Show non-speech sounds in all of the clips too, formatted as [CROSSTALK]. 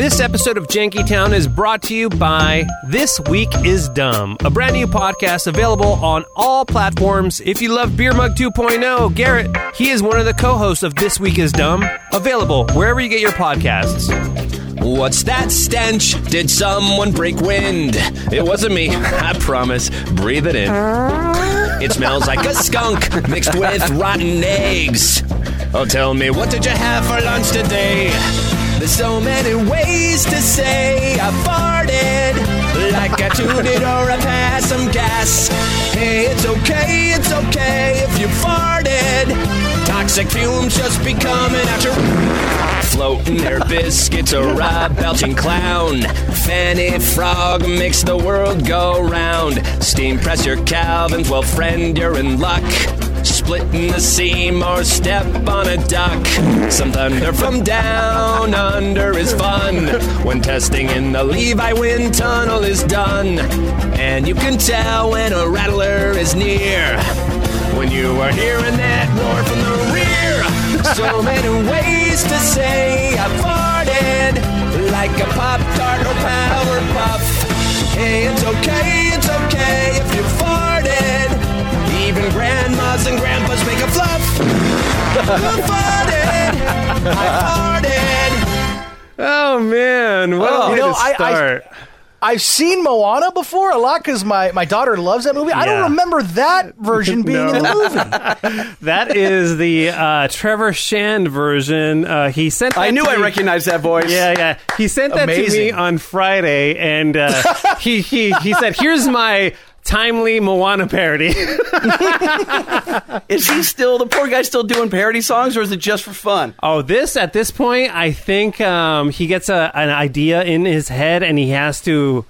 This episode of Jankytown is brought to you by This Week is Dumb, a brand new podcast available on all platforms. If you love Beer Mug 2.0, Garrett, he is one of the co hosts of This Week is Dumb, available wherever you get your podcasts. What's that stench? Did someone break wind? It wasn't me, [LAUGHS] I promise. Breathe it in. It smells like a skunk mixed with rotten eggs. Oh, tell me, what did you have for lunch today? So many ways to say I farted, like I tooted or I passed some gas. Hey, it's okay, it's okay if you farted. Toxic fumes just be coming out your floating their biscuits a belching clown. Fanny frog makes the world go round. Steam press your Calvins, well, friend, you're in luck. Splitting the seam or step on a duck. Some thunder from down under is fun. When testing in the Levi wind tunnel is done. And you can tell when a rattler is near. When you are hearing that roar from the rear. So many ways to say I farted. Like a Pop Tart or Power Puff. Hey, it's okay, it's okay if you farted. Even grandmas and grandpas make a fluff. Who farted? I farted. Oh, man. What Oh. a way You know, to I- I- start. I've seen Moana before a lot because my, my daughter loves that movie. I don't remember that version [LAUGHS] being in the movie. [LAUGHS] that is the uh, Trevor Shand version. Uh, he sent. That I knew to I me- recognized that voice. Yeah, yeah. He sent that to me on Friday, and uh, he he he said, "Here's my." Timely Moana parody. [LAUGHS] Is he still the poor guy still doing parody songs, or is it just for fun? oh, this at this point, I think um, he gets a, an idea in his head and he has to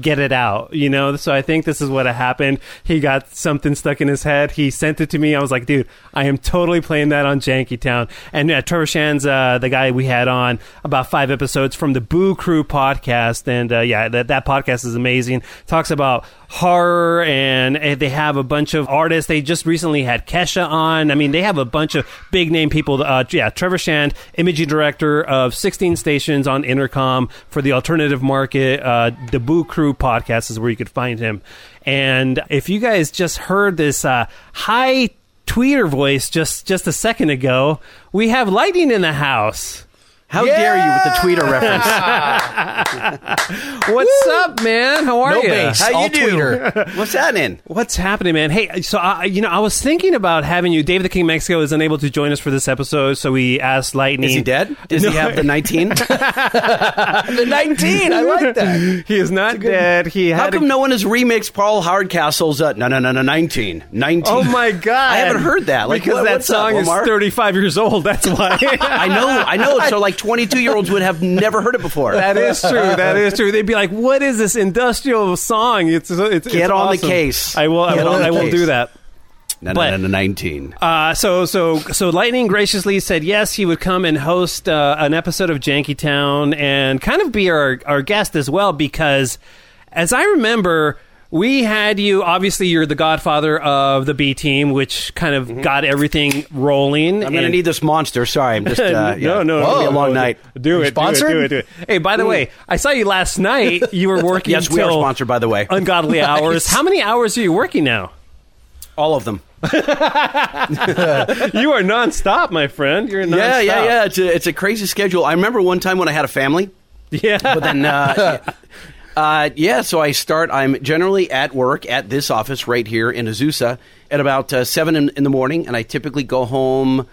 get it out, you know? So I think this is what happened. He got something stuck in his head. He sent it to me. I was like, dude, I am totally playing that on Janky Town. And uh, Trevor Shan's uh, the guy we had on about five episodes from the Boo Crew podcast. And uh, yeah, that, that podcast is amazing. Talks about horror and uh, they have a bunch of artists. They just recently had Kesha on. I mean, they have a bunch of big name people. Uh, yeah, Trevor Shand, imaging director of 16 stations on Entercom for the alternative market. Uh, the Boo Crew podcast is where you could find him. And if you guys just heard this uh, high tweeter voice just just a second ago, we have lightning in the house. How dare you with the tweeter reference? [LAUGHS] What's up, man? How are No you? bass. How you All do? tweeter. [LAUGHS] What's happening? What's happening, man? Hey, so I, you know, I was thinking about having you. David the King Mexico is unable to join us for this episode, so we asked Lightning. Is he dead? Does he have the 19? [LAUGHS] the 19. I like that. He is not dead. He How come a, no one has remixed Paul Hardcastle's uh, no no no no 19 19? Oh my god! I haven't heard that. Like, because what- that what's up, song is 35 years old. That's why. I know, I know. So like 22 year olds would have never heard it before. That is true. That is true. They'd be like, "What is this industrial song?" It's it's Get it's on the case. I will. I will. I will do that. no, no, but- no, no, 19. Uh, so so so Lightning graciously said yes, he would come and host uh, an episode of Janky Town and kind of be our our guest as well because, as I remember. We had you. Obviously, you're the godfather of the B team, which kind of got everything rolling. Mm-hmm. I'm going to need this monster. Sorry, I'm just. [LAUGHS] Uh, yeah. no, no, It's no, gonna be a long no. night. Do it, do it, do it, do it. Hey, by the way, I saw you last night. [LAUGHS] You were working. Yes, we are sponsored, by the way. Ungodly [LAUGHS] hours. How many hours are you working now? All of them. You are nonstop, my friend. You're nonstop. Yeah, yeah, yeah. It's a, it's a crazy schedule. I remember one time when I had a family. yeah. But then, uh, uh, yeah, so I start, I'm generally at work at this office right here in Azusa at about uh, 7 in, in the morning, and I typically go home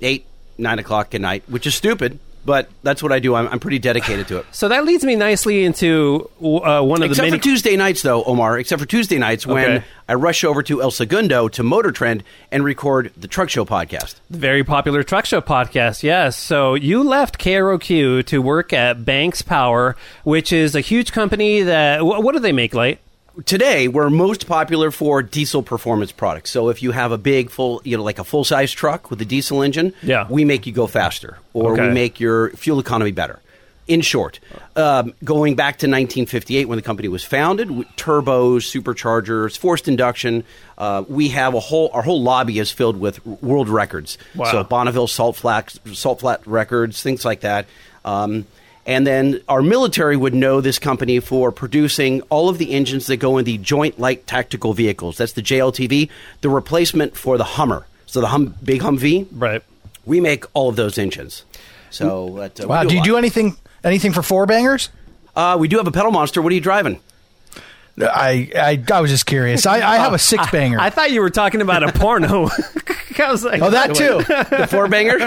8, 9 o'clock at night, which is stupid, but that's what I do. I'm, I'm pretty dedicated to it. So that leads me nicely into uh, one of the Except many. for Tuesday nights, though, Omar. Except for Tuesday nights when Okay. I rush over to El Segundo to Motor Trend and record the Truck Show podcast. The very popular truck show podcast. Yes. So you left KROQ to work at Banks Power, which is a huge company that. What do they make, Light? Today, we're most popular for diesel performance products. So if you have a big full, you know, like a full size truck with a diesel engine, Yeah. we make you go faster, or Okay. we make your fuel economy better. In short, um, going back to 1958 when the company was founded, turbos, superchargers, forced induction, uh, we have a whole our whole lobby is filled with world records. Wow. So Bonneville Salt Flat Salt Flat records, things like that. Um, And then our military would know this company for producing all of the engines that go in the Joint Light Tactical Vehicles. That's the JLTV, the replacement for the Hummer. So the hum, big Humvee, Right. we make all of those engines. So that, uh, Wow. a Do you do anything anything for four bangers? Uh, we do have a pedal monster. What are you driving? I I, I was just curious. I, I have a six [LAUGHS] banger. I thought you were talking about a porno. [LAUGHS] [LAUGHS] I was like, oh, that too. [LAUGHS] The four banger.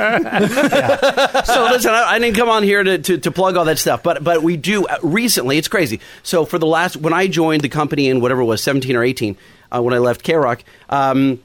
So listen, I, I didn't come on here to, to, to plug all that stuff, but but we do uh, recently. It's crazy. So for the last when I joined the company in whatever it was seventeen or eighteen, uh, when I left K Rock. Um,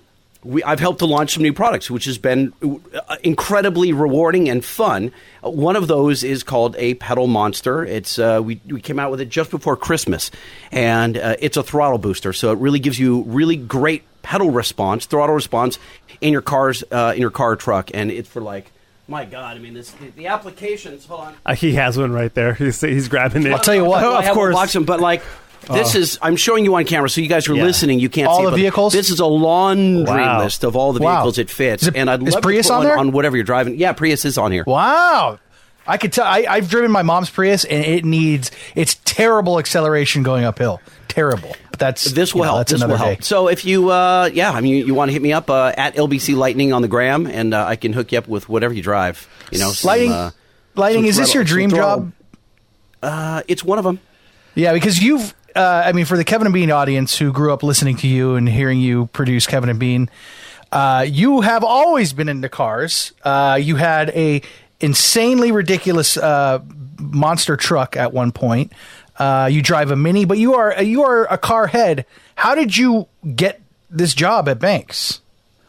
we, I've helped to launch some new products, which has been uh, incredibly rewarding and fun. One of those is called a pedal monster. It's uh, we, we came out with it just before Christmas, and uh, it's a throttle booster, so it really gives you really great pedal response, throttle response in your cars, uh, in your car truck, and it's for like. My God! I mean, this the, the applications. Hold on. Uh, he has one right there. He's, he's grabbing it. I'll tell you what. Oh, of have one course. box 'em, but like this is I'm showing you on camera, so you guys are Yeah. listening. You can't All see the but vehicles? This is a laundry Wow. list of all the Wow. vehicles it fits, Is it- and I'd is love Prius to put on one there? on whatever you're driving. Yeah, Prius is on here. Wow. I could tell. I, I've driven my mom's Prius, and it needs. It's terrible acceleration going uphill. Terrible. But that's This you will know, help. That's This will another help. day. So if you, uh, yeah, I mean, you, you want to hit me up uh, at LBC Lightning on the gram, and uh, I can hook you up with whatever you drive. You know, some, Lighting. uh, lighting. Is this your dream job? Uh, it's one of them. Yeah, because you've. Uh, I mean, for the Kevin and Bean audience who grew up listening to you and hearing you produce Kevin and Bean, uh, you have always been into cars. Uh, you had a insanely ridiculous uh, monster truck at one point. Uh, you drive a mini, but you are you are a car head. How did you get this job at Banks?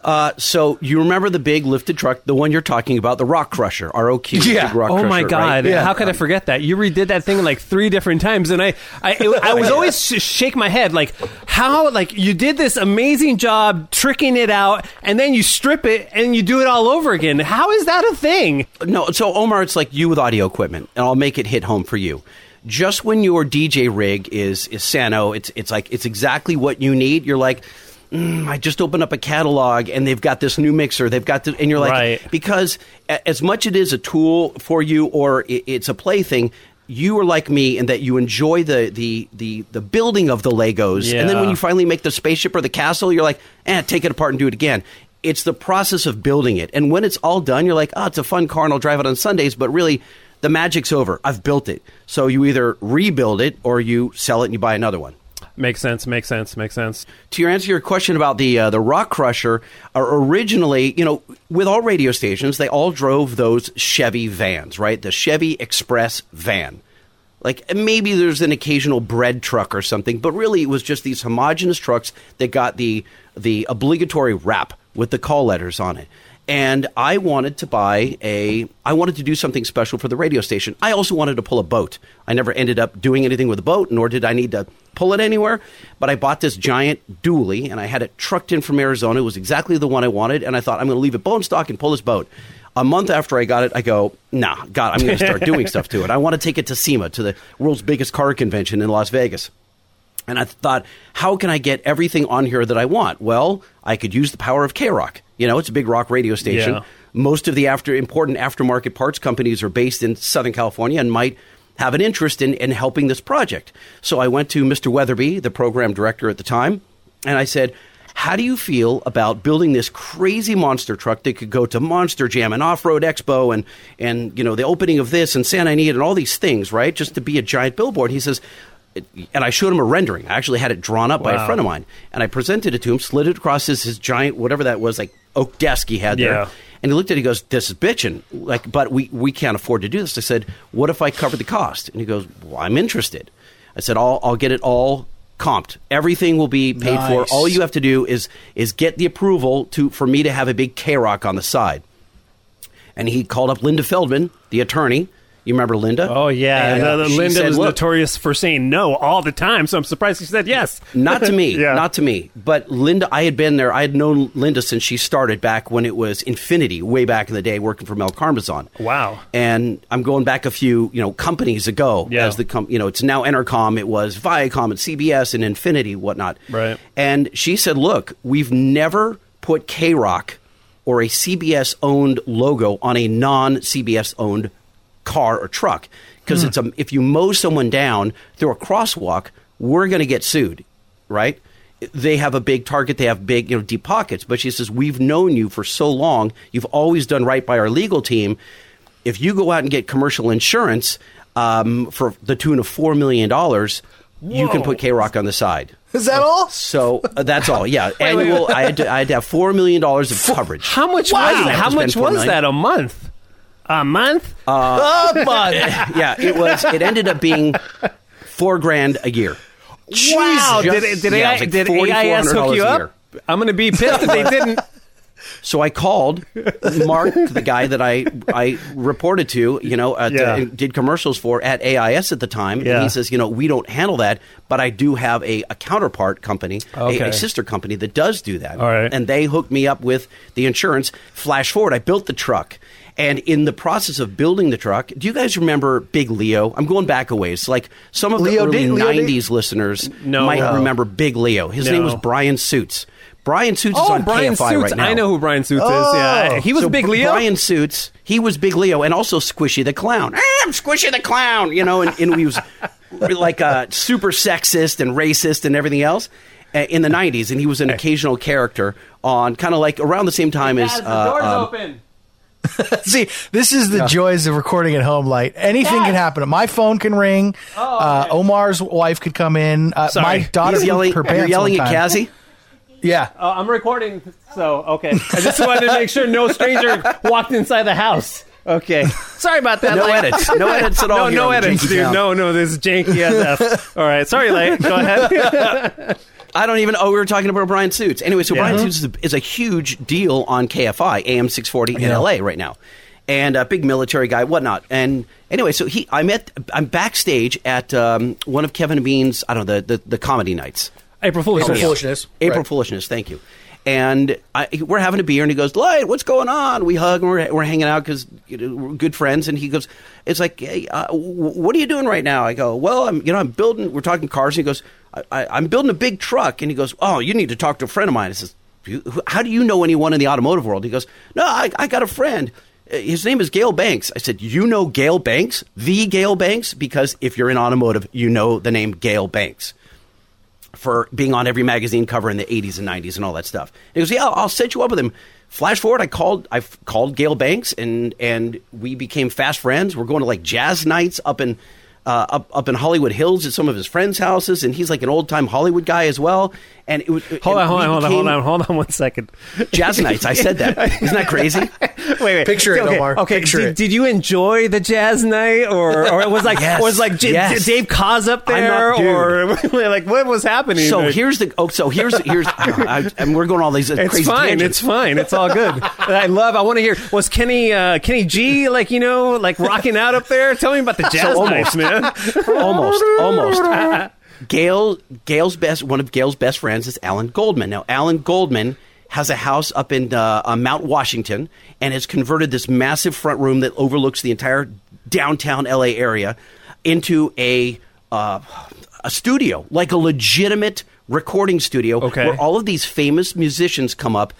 Uh, so you remember the big lifted truck, the one you're talking about, the Rock Crusher, ROQ. Yeah. big Rock Oh Crusher, my right? god! Yeah. How could I forget that? You redid that thing like three different times, and I, I, it- I was [LAUGHS] always sh- shake my head like, how? Like you did this amazing job tricking it out, and then you strip it and you do it all over again. How is that a thing? No, so Omar, it's like you with audio equipment, and I'll make it hit home for you. Just when your DJ rig is is Sano, it's it's like it's exactly what you need. You're like, mm, I just opened up a catalog, and they've got this new mixer. They've got, the, and you're like, Right. because a- as much it is a tool for you, or it's a plaything. You are like me in that you enjoy the, the, the, the building of the Legos, and then when you finally make the spaceship or the castle, you're like, eh, take it apart and do it again. It's the process of building it. And when it's all done, you're like, oh, it's a fun car and I'll drive it on Sundays. But really, the magic's over. I've built it. So you either rebuild it or you sell it and you buy another one. Makes sense. Makes sense. Makes sense. To your answer your question about the uh, the Rock Crusher, uh, originally, you know, with all radio stations, they all drove those Chevy vans, right? The Chevy Express van. Like maybe there's an occasional bread truck or something, but really it was just these homogenous trucks that got the the obligatory wrap with the call letters on it. And I wanted to buy a I wanted to do something special for the radio station. I also wanted to pull a boat. I never ended up doing anything with a boat, nor did I need to pull it anywhere. But I bought this giant dually and I had it trucked in from Arizona. It was exactly the one I wanted, and I thought I'm going to leave it bone stock and pull this boat. A month after I got it, I go, nah, God, I'm going to start doing [LAUGHS] stuff to it. I want to take it to SEMA, to the world's biggest car convention in Las Vegas. And I thought, how can I get everything on here that I want? Well, I could use the power of K Rock. You know, it's a big rock radio station. Yeah. Most of the after important aftermarket parts companies are based in Southern California and might have an interest in, in helping this project. So I went to Mr. Weatherly, the program director at the time, and I said, how do you feel about building this crazy monster truck that could go to Monster Jam and Off Road Expo and, and you know the opening of this and Santa Anita and all these things, right? Just to be a giant billboard. He says, and I showed him a rendering. I actually had it drawn up by a friend of mine, and I presented it to him, slid it across his, his giant whatever that was, like oak desk he had there. Yeah. And he looked at it. He goes, "This is bitching. Like, but we we can't afford to do this." I said, "What if I cover the cost?" And he goes, "Well, I'm interested." I said, "I'll I'll get it all comped. Everything will be paid for. All you have to do is is get the approval to for me to have a big K Rock on the side." And he called up Linda Feldman, the attorney. You remember Linda? Oh yeah, And, uh, Linda said, was "Look, notorious for saying no all the time, so I'm surprised she said yes. [LAUGHS] not to me, [LAUGHS] Yeah. not to me. But Linda, I had been there. I had known Linda since she started back when it was Infinity, way back in the day, working for Mel Karmazin. Wow. And I'm going back a few, you know, companies ago. Yeah. As the com- you know, it's now Entercom. It was Viacom and CBS and Infinity, whatnot. Right. And she said, "Look, we've never put K Rock or a CBS owned logo on a non CBS owned car or truck because it's a if you mow someone down through a crosswalk, we're going to get sued, right? They have a big target. They have big, you know, deep pockets. But she says, "We've known you for so long. You've always done right by our legal team. If you go out and get commercial insurance um, for the tune of four million dollars, you can put K Rock on the side." Is that all? So uh, that's all. Yeah, [LAUGHS] wait, wait. annual. I had to. I had to have four million dollars of coverage. How much Wow. was I it? have How much was million. that a month? A month? Oh, bud. [LAUGHS] yeah, it was. It ended up being four grand a year. wow! Did it, did, Yeah, AI, like did AIS hook you up? I'm going to be pissed if they [LAUGHS] didn't. So I called Mark, the guy that I I reported to, you know, uh, Yeah. to, did commercials for at AIS at the time, Yeah. and he says, you know, we don't handle that, but I do have a, a counterpart company, a- Okay. a, sister company that does do that, All right. and they hooked me up with the insurance. Flash forward, I built the truck. And in the process of building the truck, do you guys remember Big Leo? I'm going back a ways. Like some of Leo the early D- Leo D- '90s listeners No. might No. remember Big Leo. His name was Bryan Suits. Bryan Suits is Oh, on Brian KFI Suits. right now. I know who Bryan Suits Oh. is. Yeah, he was So Big Leo. Bryan Suits, he was Big Leo, and also Squishy the Clown. Ah, I'm Squishy the Clown, you know, and, and he was [LAUGHS] like uh, super sexist and racist and everything else uh, in the 90s, and he was an occasional character on kind of like around the same time as. Guys, the uh, door's um, open. [LAUGHS] See, this is the joys of recording at home. Light anything can happen. My phone can ring. uh, Omar's wife could come in. Uh, Sorry. my daughter, He's yelling, her you're yelling at time. Cassie? Yeah. Oh, I'm recording, so okay. I just wanted to make sure no stranger walked inside the house. Okay, sorry about that. No Like- edits. No edits at [LAUGHS] all No, no edits, dude. Town. No, no, this is janky as f. All right, sorry, Light. Go ahead. [LAUGHS] I don't even. Oh, we were talking about Bryan Suits. Anyway, so Yeah. Bryan Suits is a, is a huge deal on KFI AM six forty in Yeah. LA right now, and a big military guy, whatnot. And anyway, so he, I met, I'm backstage at um, one of Kevin Bean's, I don't know, the the, the comedy nights. April Fool's. April Foolishness. April Right. Foolishness. Thank you. And I, we're having a beer, and he goes, "Light, what's going on?" We hug, and we're, we're hanging out because you know, we're good friends. And he goes, "It's like, hey, uh, what are you doing right now?" I go, "Well, I'm, you know, I'm building. We're talking cars." And he goes, I, "I'm building a big truck." And he goes, "Oh, you need to talk to a friend of mine." I says, "How do you know anyone in the automotive world?" He goes, "No, I, I got a friend." Uh, His name is Gale Banks. I said, "You know Gale Banks, the Gale Banks, because if you're in automotive, you know the name Gale Banks." For being on every magazine cover in the 80s and 90s and all that stuff. He goes, "Yeah, I'll, I'll set you up with him." Flash forward, I called I called Gale Banks and and we became fast friends. We're going to like jazz nights up in uh, up up in Hollywood Hills at some of his friends' houses, and he's like an old time Hollywood guy as well. And it was Hold on, hold on, hold on, hold on, hold on one second. Jazz nights. I said that. [LAUGHS] Isn't that crazy? wait, wait. Picture it, okay, Omar. Okay, Picture did, it. did you enjoy the jazz night, or or it was like Yes, was like J- yes. Dave Koz up there, not- or [LAUGHS] like what was happening? So Like, here's the oh, so here's here's I, and we're going all these It's crazy fine. tangents. It's fine. It's all good. [LAUGHS] I love. I want to hear. Was Kenny uh, Kenny G like you know like rocking out up there? Tell me about the jazz almost. nights, man. [LAUGHS] almost, almost. [LAUGHS] Gale, Gale's best, one of Gale's best friends is Alan Goldman. Now, Alan Goldman has a house up in uh, uh, Mount Washington and has converted this massive front room that overlooks the entire downtown LA area into a uh, a studio, like a legitimate recording studio, Okay. where all of these famous musicians come up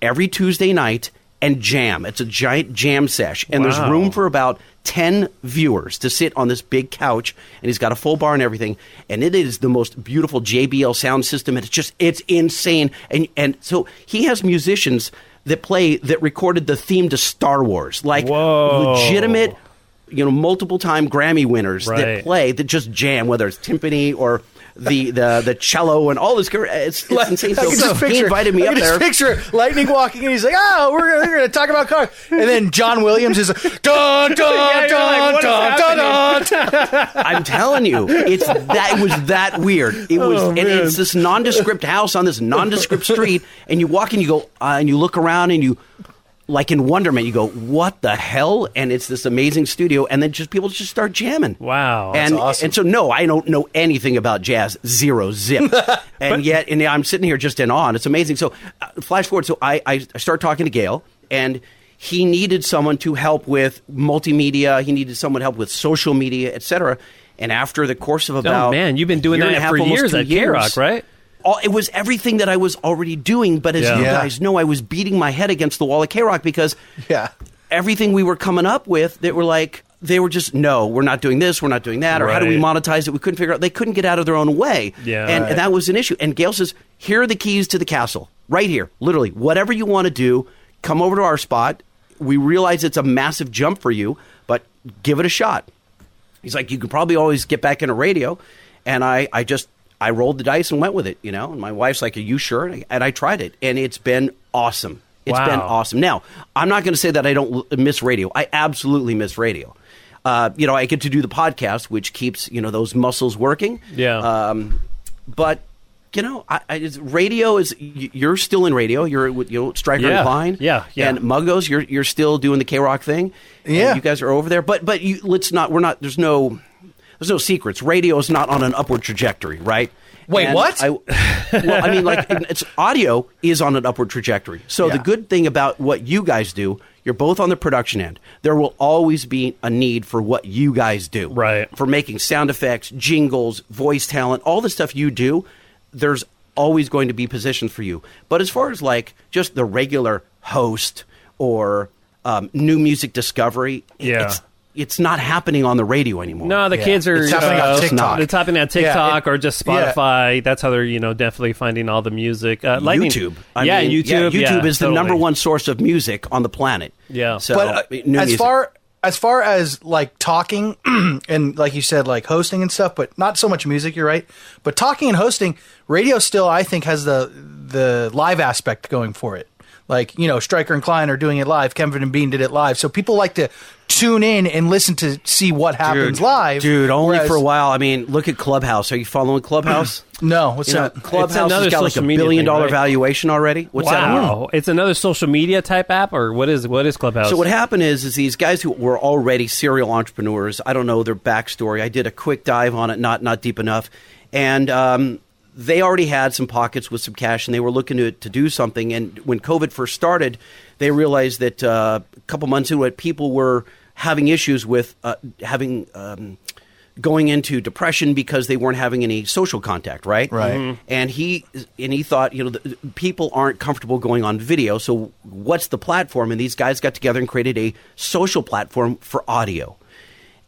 every Tuesday night and jam. It's a giant jam sesh, and there's room for about 10 viewers to sit on this big couch and he's got a full bar and everything and it is the most beautiful JBL sound system and it's just it's insane and and so he has musicians that play that recorded the theme to Star Wars like Whoa. legitimate you know multiple time Grammy winners Right. that play that just jam whether it's timpani or the the the cello and all this it's, it's insane. I so, can just he invited me I up can there. just picture lightning walking and He's like, "Oh, we're gonna, we're gonna talk about cars," and then John Williams is like, [LAUGHS] "Dun dun Yeah, you're dun like, what is dun dun dun." [LAUGHS] I'm telling you, it's that it was that weird. It was, Oh, and it's this nondescript house on this nondescript [LAUGHS] street, and you walk and you go, uh, and you look around and you, like in wonderment, you go, "What the hell?" And it's this amazing studio, and then just people just start jamming. Wow. and awesome. and so no, I don't know anything about jazz, zero zip, [LAUGHS] and yet, and I'm sitting here just in awe. And it's amazing. So, uh, flash forward. So I, I I start talking to Gale, and he needed someone to help with multimedia. He needed someone to help with social media, etc. And after the course of about Oh, man, you've been doing that half, for years two at K-Rock, right? All, it was everything that I was already doing. But as Yeah. you guys know, I was beating my head against the wall at K Rock because Yeah. everything we were coming up with that were like they were just no, we're not doing this, we're not doing that, or how do we monetize it? We couldn't figure out. They couldn't get out of their own way, Yeah. and, Right. and that was an issue. And Gale says, "Here are the keys to the castle, right here. Literally, whatever you want to do, come over to our spot. We realize it's a massive jump for you, but give it a shot." He's like, "You can probably always get back into radio," and I, I just, I rolled the dice and went with it, you know. And my wife's like, "Are you sure?" And I, and I tried it, and it's been awesome. It's Wow. been awesome. Now, I'm not going to say that I don't miss radio. I absolutely miss radio. Uh, you know, I get to do the podcast, which keeps you know those muscles working. Yeah. Um, but you know, I, I, radio is you're still in radio. You're with you know Stryker Yeah. and Klein. Yeah, yeah. And Muggos, you're you're still doing the K Rock thing. And Yeah. you guys are over there. But but you let's not. We're not. There's no. There's no secrets. Radio is not on an upward trajectory, right? Wait, And what? I, [LAUGHS] well, I mean, like it's audio is on an upward trajectory. So the good thing about what you guys do, you're both on the production end. There will always be a need for what you guys do, Right. For making sound effects, jingles, voice talent, all the stuff you do. There's always going to be positions for you. But as far as like just the regular host or um, new music discovery, Yeah. it's it's not happening on the radio anymore. No, the Yeah. kids are It's happening on uh, TikTok. They're tapping on Yeah, TikTok it- or just yeah. Spotify. That's how they're you know definitely finding all the music. Uh, Lightning- YouTube. I yeah, mean, YouTube. YouTube yeah, is the number one source of music on the planet. Yeah. So, but uh, as music. far as far as like talking [CLEARS THROAT] and like you said like hosting and stuff but not so much music you're right but talking and hosting radio still i think has the the live aspect going for it like you know stryker and klein are doing it live kevin and bean did it live so people like to tune in and listen to see what happens live dude, only whereas- for a while. I mean, look at Clubhouse. Are you following Clubhouse? [CLEARS THROAT] no what's You know, that Clubhouse another has got like a social media billion thing, dollar right? valuation already. What's that? Wow, it's another social media type app, or what is what is Clubhouse? So what happened is, is these guys who were already serial entrepreneurs. I don't know their backstory. I did a quick dive on it, not not deep enough, and um, they already had some pockets with some cash, and they were looking to to do something. And when COVID first started, they realized that uh, a couple months into it, people were having issues with uh, having. Um, going into depression because they weren't having any social contact right Right. Mhm. and he and he thought you know the, people aren't comfortable going on video so what's the platform and these guys got together and created a social platform for audio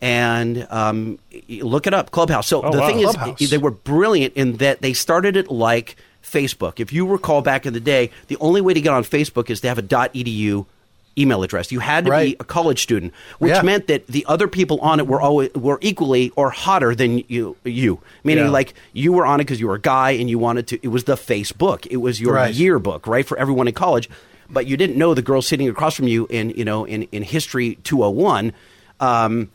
and um, look it up clubhouse so the wow. thing is they were brilliant in that they started it like facebook if you recall back in the day the only way to get on facebook is to have a edu email address you had to be a college student which Yeah. meant that the other people on it were always were equally or hotter than you you meaning Yeah. like you were on it because you were a guy and you wanted to it was the facebook it was your Right. yearbook right for everyone in college but you didn't know the girl sitting across from you in you know in, in history 201 um,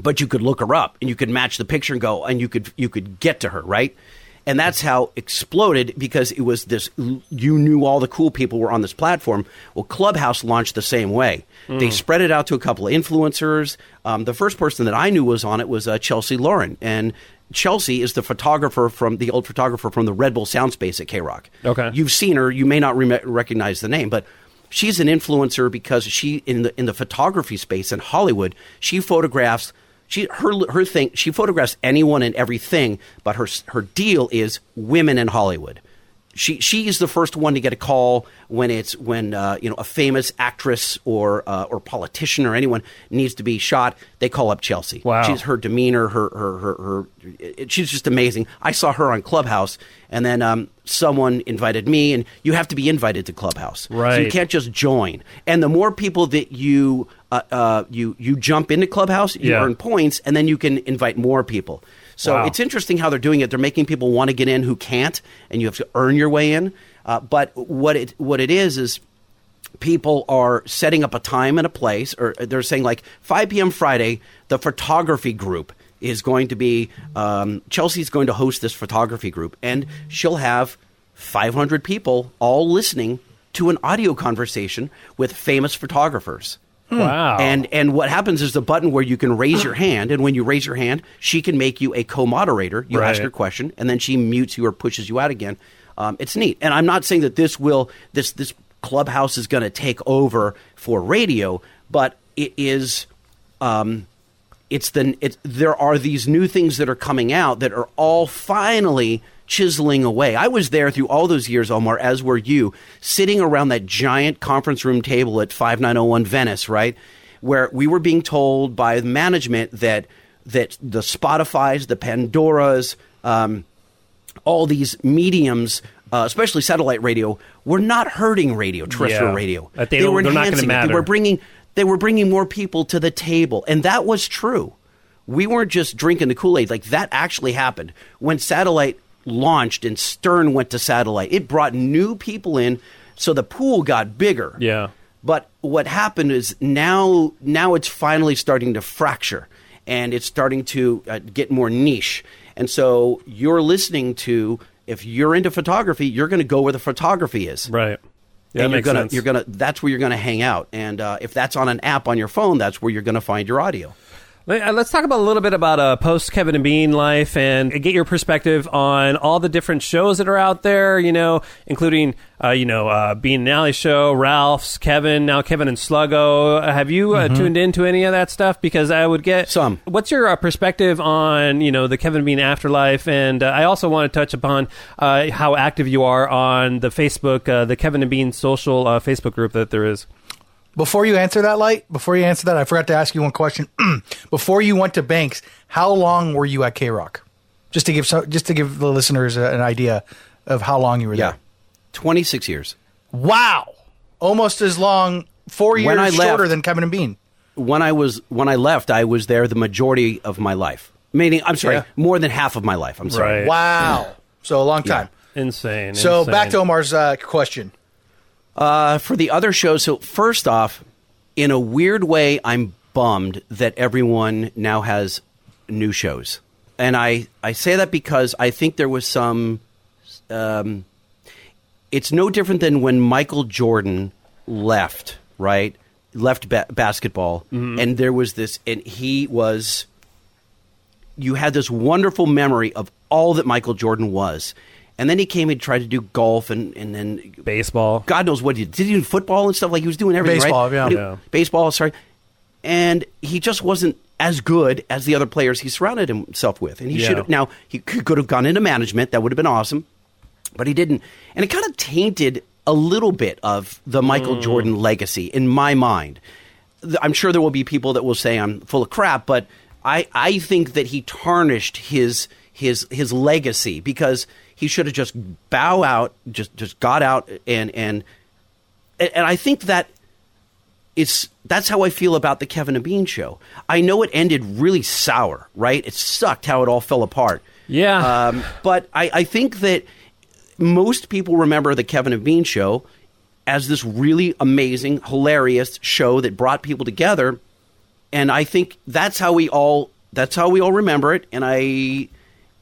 but you could look her up and you could match the picture and go and you could you could get to her right and that's how exploded because it was this you knew all the cool people were on this platform. Well clubhouse launched the same way. They spread it out to a couple of influencers. Um, the first person that i knew was on it was uh, chelsea lauren. And chelsea is the photographer from the old photographer from the red bull sound space at k-rock. Okay. you've seen her. You may not re- recognize the name but she's an influencer because she in the in the photography space in Hollywood she photographs she her her thing she photographs anyone and everything but her her deal is women in Hollywood she she's the first one to get a call when it's when uh, you know a famous actress or uh, or politician or anyone needs to be shot. They call up Chelsea. Wow. she's her demeanor, her her her, her it, she's just amazing. I saw her on Clubhouse, and then um, someone invited me, and you have to be invited to Clubhouse, So you can't just join. And the more people that you uh, uh, you you jump into Clubhouse, you Yeah. earn points, and then you can invite more people. So Wow. it's interesting how they're doing it. They're making people want to get in who can't, and you have to earn your way in. Uh, but what it what it is is people are setting up a time and a place, or they're saying like 5 p.m. Friday, the photography group is going to be um, Chelsea's going to host this photography group, and she'll have 500 people all listening to an audio conversation with famous photographers. Wow, And and what happens is the button where you can raise your hand, and when you raise your hand, she can make you a co-moderator. You ask Right. her question, and then she mutes you or pushes you out again. Um, it's neat, and I'm not saying that this will this this clubhouse is going to take over for radio, but it is. Um, it's the it's, there are these new things that are coming out that are all finally chiseling away. I was there through all those years, Omar, as were you, sitting around that giant conference room table at 5901 Venice, right? where we were being told by management that that the Spotify's, the Pandoras, um, all these mediums, uh, especially satellite radio, were not hurting radio, terrestrial Yeah. radio. That they don't- were they're not gonna enhancing it. They were bringing they were bringing more people to the table, and that was true. We weren't just drinking the Kool Aid; like that actually happened when satellite launched and Stern went to satellite. It brought new people in, so the pool got bigger. Yeah. But what happened is now now it's finally starting to fracture and it's starting to uh, get more niche. And so you're listening to if you're into photography, you're going to go where the photography is. Right. Yeah, and you're gonna sense. you're gonna that's where you're gonna hang out. And uh, if that's on an app on your phone, that's where you're gonna find your audio. Uh, Let's talk about a little bit about uh, post Kevin and Bean life and get your perspective on all the different shows that are out there. You know, including uh, you know uh, Bean and Alley show, Ralph's, Kevin, now Kevin and Sluggo. Uh, Have you uh, tuned into any of that stuff? Because I would get Some. What's your uh, perspective on you know the Kevin and Bean afterlife? And uh, I also want to touch upon uh, how active you are on the Facebook, uh, the Kevin and Bean social uh, Facebook group that there is. Before you answer that, light. Before you answer that, I forgot to ask you one question. [CLEARS THROAT] before you went to Banks, how long were you at K Rock? Just to give some, just to give the listeners a, an idea of how long you were Yeah, there. twenty six years. Wow, almost as long. Four years When I shorter left- than Kevin and Bean. When I was when I left, I was there the majority of my life. Meaning, I'm sorry, Yeah. more than half of my life. I'm sorry. Right. Wow, so a long time. Insane. So insane. back to Omar's uh, question. Uh, for the other shows, so first off, in a weird way, I'm bummed that everyone now has new shows, and I I say that because I think there was some. Um, it's no different than when Michael Jordan left, right? Left ba- basketball, and there was this, and he was. You had this wonderful memory of all that Michael Jordan was. And then he came and tried to do golf and, and then baseball. God knows what he did. Did he do football and stuff? Like he was doing everything, Baseball, right? yeah. He- Yeah. Baseball, sorry. And he just wasn't as good as the other players he surrounded himself with. And he Yeah. should have. Now he could have gone into management. That would have been awesome, but he didn't. And it kind of tainted a little bit of the Michael Mm. Jordan legacy in my mind. I'm sure there will be people that will say I'm full of crap, but I, I think that he tarnished his his his legacy because he should have just bow out, just just got out, and and and I think that it's that's how I feel about the Kevin and Bean show. I know it ended really sour, right? It sucked how it all fell apart. Yeah. Um, but I, I think that most people remember the Kevin and Bean show as this really amazing, hilarious show that brought people together. And I think that's how we all that's how we all remember it. And I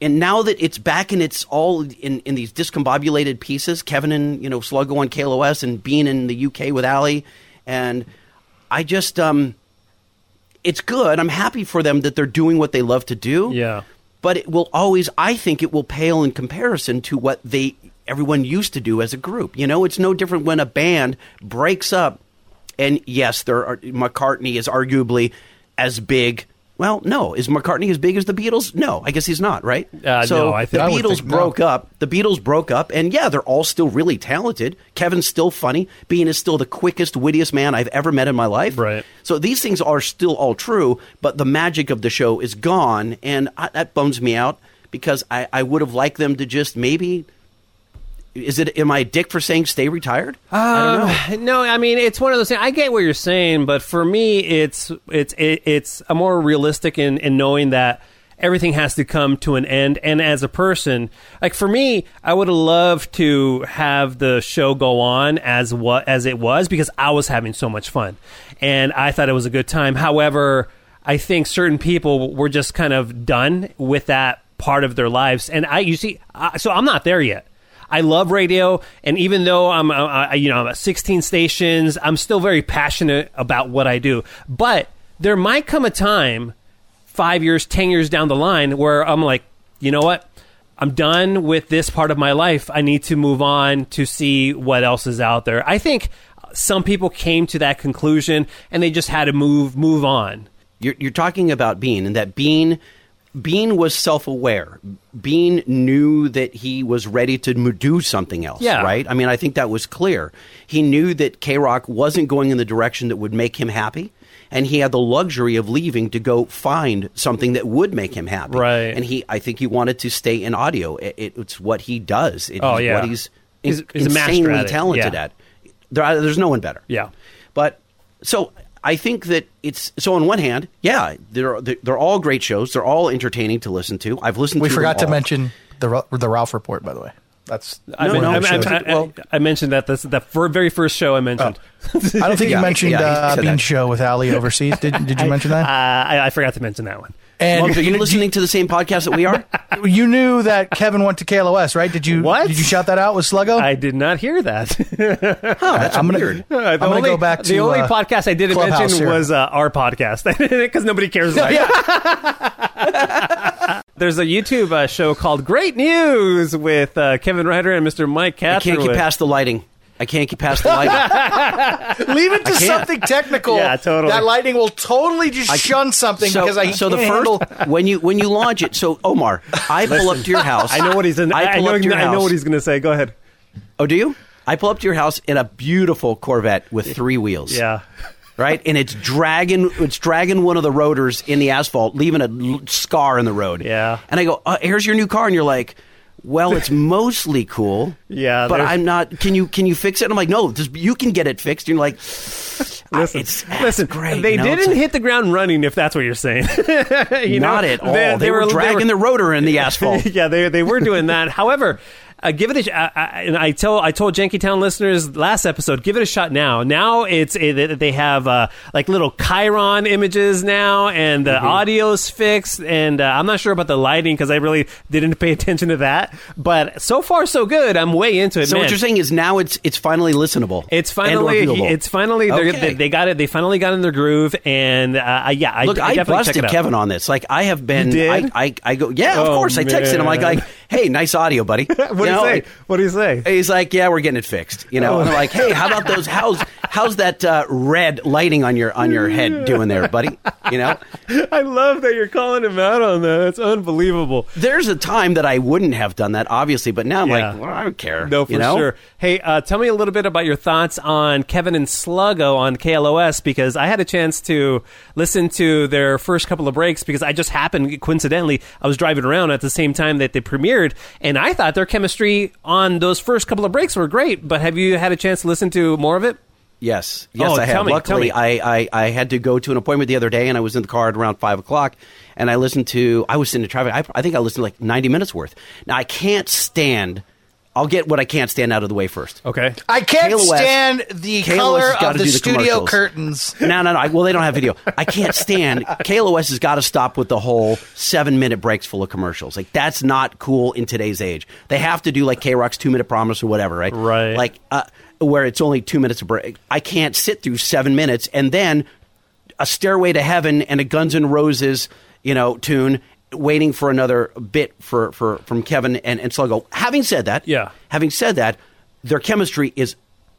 and now that it's back and it's all in, in these discombobulated pieces, Kevin and you know Sluggo on KLOS and Bean in the UK with Ali, and I just um, it's good. I'm happy for them that they're doing what they love to do Yeah. but it will always i think it will pale in comparison to what they everyone used to do as a group you know it's no different when a band breaks up and yes there are mccartney is arguably as big well no. Is mccartney as big as the beatles? No. I guess he's not right? Uh, so no, I think- the beatles think no. broke up. The beatles broke up. And yeah they're all still really talented. Kevin's still funny. Bean is still the quickest wittiest man i've ever met in my life. Right. so these things are still all true, but the magic of the show is gone, and I, that bums me out because I, I would have liked them to just maybe. Is it? Am I a dick for saying stay retired? I don't um, know. [LAUGHS] No, I mean it's one of those things. I get what you're saying, but for me, it's it's it, it's a more realistic in in knowing that everything has to come to an end. And as a person, like for me, I would have loved to have the show go on as what as it was because I was having so much fun, and I thought it was a good time. However, I think certain people were just kind of done with that part of their lives, and I you see, I, so I'm not there yet. I love radio, and even though I'm, uh, I, you know, I'm at 16 stations, I'm still very passionate about what I do. But there might come a time, five years, ten years down the line, where I'm like, you know what? I'm done with this part of my life. I need to move on to see what else is out there. I think some people came to that conclusion, and they just had to move move on. You're, you're talking about Bean, and that Bean, Bean was self-aware. Bean knew that he was ready to do something else. Yeah. Right. I mean, I think that was clear. He knew that K Rock wasn't going in the direction that would make him happy, and he had the luxury of leaving to go find something that would make him happy. Right. And he, I think, he wanted to stay in audio. It, it- it's what he does. It, Oh, it's yeah. what he's, He's- in- he's insanely at talented Yeah. at. There, there's no one better. Yeah. But so I think that it's so on one hand, yeah, they're they're all great shows. They're all entertaining to listen to. I've listened. To. We to forgot to them all. mention the the Ralph report, by the way. That's I, No, mean, no, I, I. I- I- Well- I mentioned that this the fir- very first show I mentioned. I don't think Yeah, you mentioned yeah, uh, Bean that. Show with Ali overseas. Did Did you mention Uh, that? I, I forgot to mention that one. And Well, are you listening to the same podcast that we are? [LAUGHS] you knew that Kevin went to KLOS, right? Did you What? Did you shout that out with Sluggo? I did not hear that. [LAUGHS] Oh, that's I'm gonna- weird. The I'm gonna only, go back to, the only uh, podcast I didn't Clubhouse mention here. was uh, our podcast [LAUGHS] because nobody cares about it. There's a YouTube uh, show called Great News with uh, Kevin Ryder and Mr. Mike I can't Catherwood. get past the lighting. I can't get past the lighting. [LAUGHS] Leave it to something technical. Yeah, totally. That lightning will totally just shun something so, because I so the can't first handle- [LAUGHS] when you when you launch it. So Omar, I pull up to your house. I know what he's in. I, pull know. up to your I know what he's going to say. Go ahead. Oh, do you? I pull up to your house in a beautiful Corvette with three wheels. Yeah. right? And it's dragging it's dragging one of the rotors in the asphalt, leaving a scar in the road. Yeah. And I go, uh, "Here's your new car," and you're like. Well, it's mostly cool. [LAUGHS] Yeah, but there's- I'm not. Can you can you fix it? And I'm like, no, just, you can get it fixed. And you're like, [LAUGHS] Listen, it's, listen. great. they you know? didn't like- hit the ground running, if that's what you're saying. [LAUGHS] you know? not at all. They, were dragging the rotor in the asphalt. yeah, they they were doing that. However, uh, give it a. I, and I tell I told Jankytown listeners last episode, give it a shot now. Now it's it, they have uh, like little Chiron images now, and the Mm-hmm. audio's fixed. And uh, I'm not sure about the lighting because I really didn't pay [LAUGHS] attention to that. But so far, so good. I'm way into it. So man. what you're saying is now it's it's finally listenable. It's finally, it's finally, Okay. they, they got it. They finally got in their groove, and uh, yeah, I, Look, I I, busted. Kevin on this. Like I have been. I, I, I go. Yeah, of Oh, course. I texted him. Like, man. like, hey, nice audio, buddy. [LAUGHS] What do you say? What do you say? He's like, yeah, we're getting it fixed. You know, and I'm like, hey, how about those? How's how's that uh, red lighting on your on your head doing there, buddy? You know, [LAUGHS] I love that you're calling him out on that. That's unbelievable. there's a time that I wouldn't have done that, obviously, but now I'm Yeah. like, well, I don't care. No, for you know? sure. Hey, uh, tell me a little bit about your thoughts on Kevin and Sluggo on KLOS because I had a chance to listen to their first couple of breaks because I just happened coincidentally I was driving around at the same time that they premiered and I thought their chemistry on those first couple of breaks were great. But have you had a chance to listen to more of it? Yes, yes, Oh, I have. me, Luckily. I, I, I had to go to an appointment the other day, and I was in the car at around five o'clock, and I listened to. I was sitting in traffic. I, I think I listened to like ninety minutes worth. Now I can't stand. I'll get what I can't stand out of the way first. Okay. I can't KLOS stand the KLOS color has gotta of the, do the studio commercials. curtains. No, no, no. I, well, they don't have video. I can't stand. [LAUGHS] KLOS has got to stop with the whole seven minute breaks full of commercials. Like that's not cool in today's age. They have to do like K Rock's two minute promise or whatever, right? Right. Like uh, where it's only two minutes of break. I can't sit through seven minutes and then a Stairway to Heaven and a Guns N' Roses, you know, tune. Waiting for another bit for, for from Kevin and, and Sluggo. Having said that, Yeah. Having said that, their chemistry is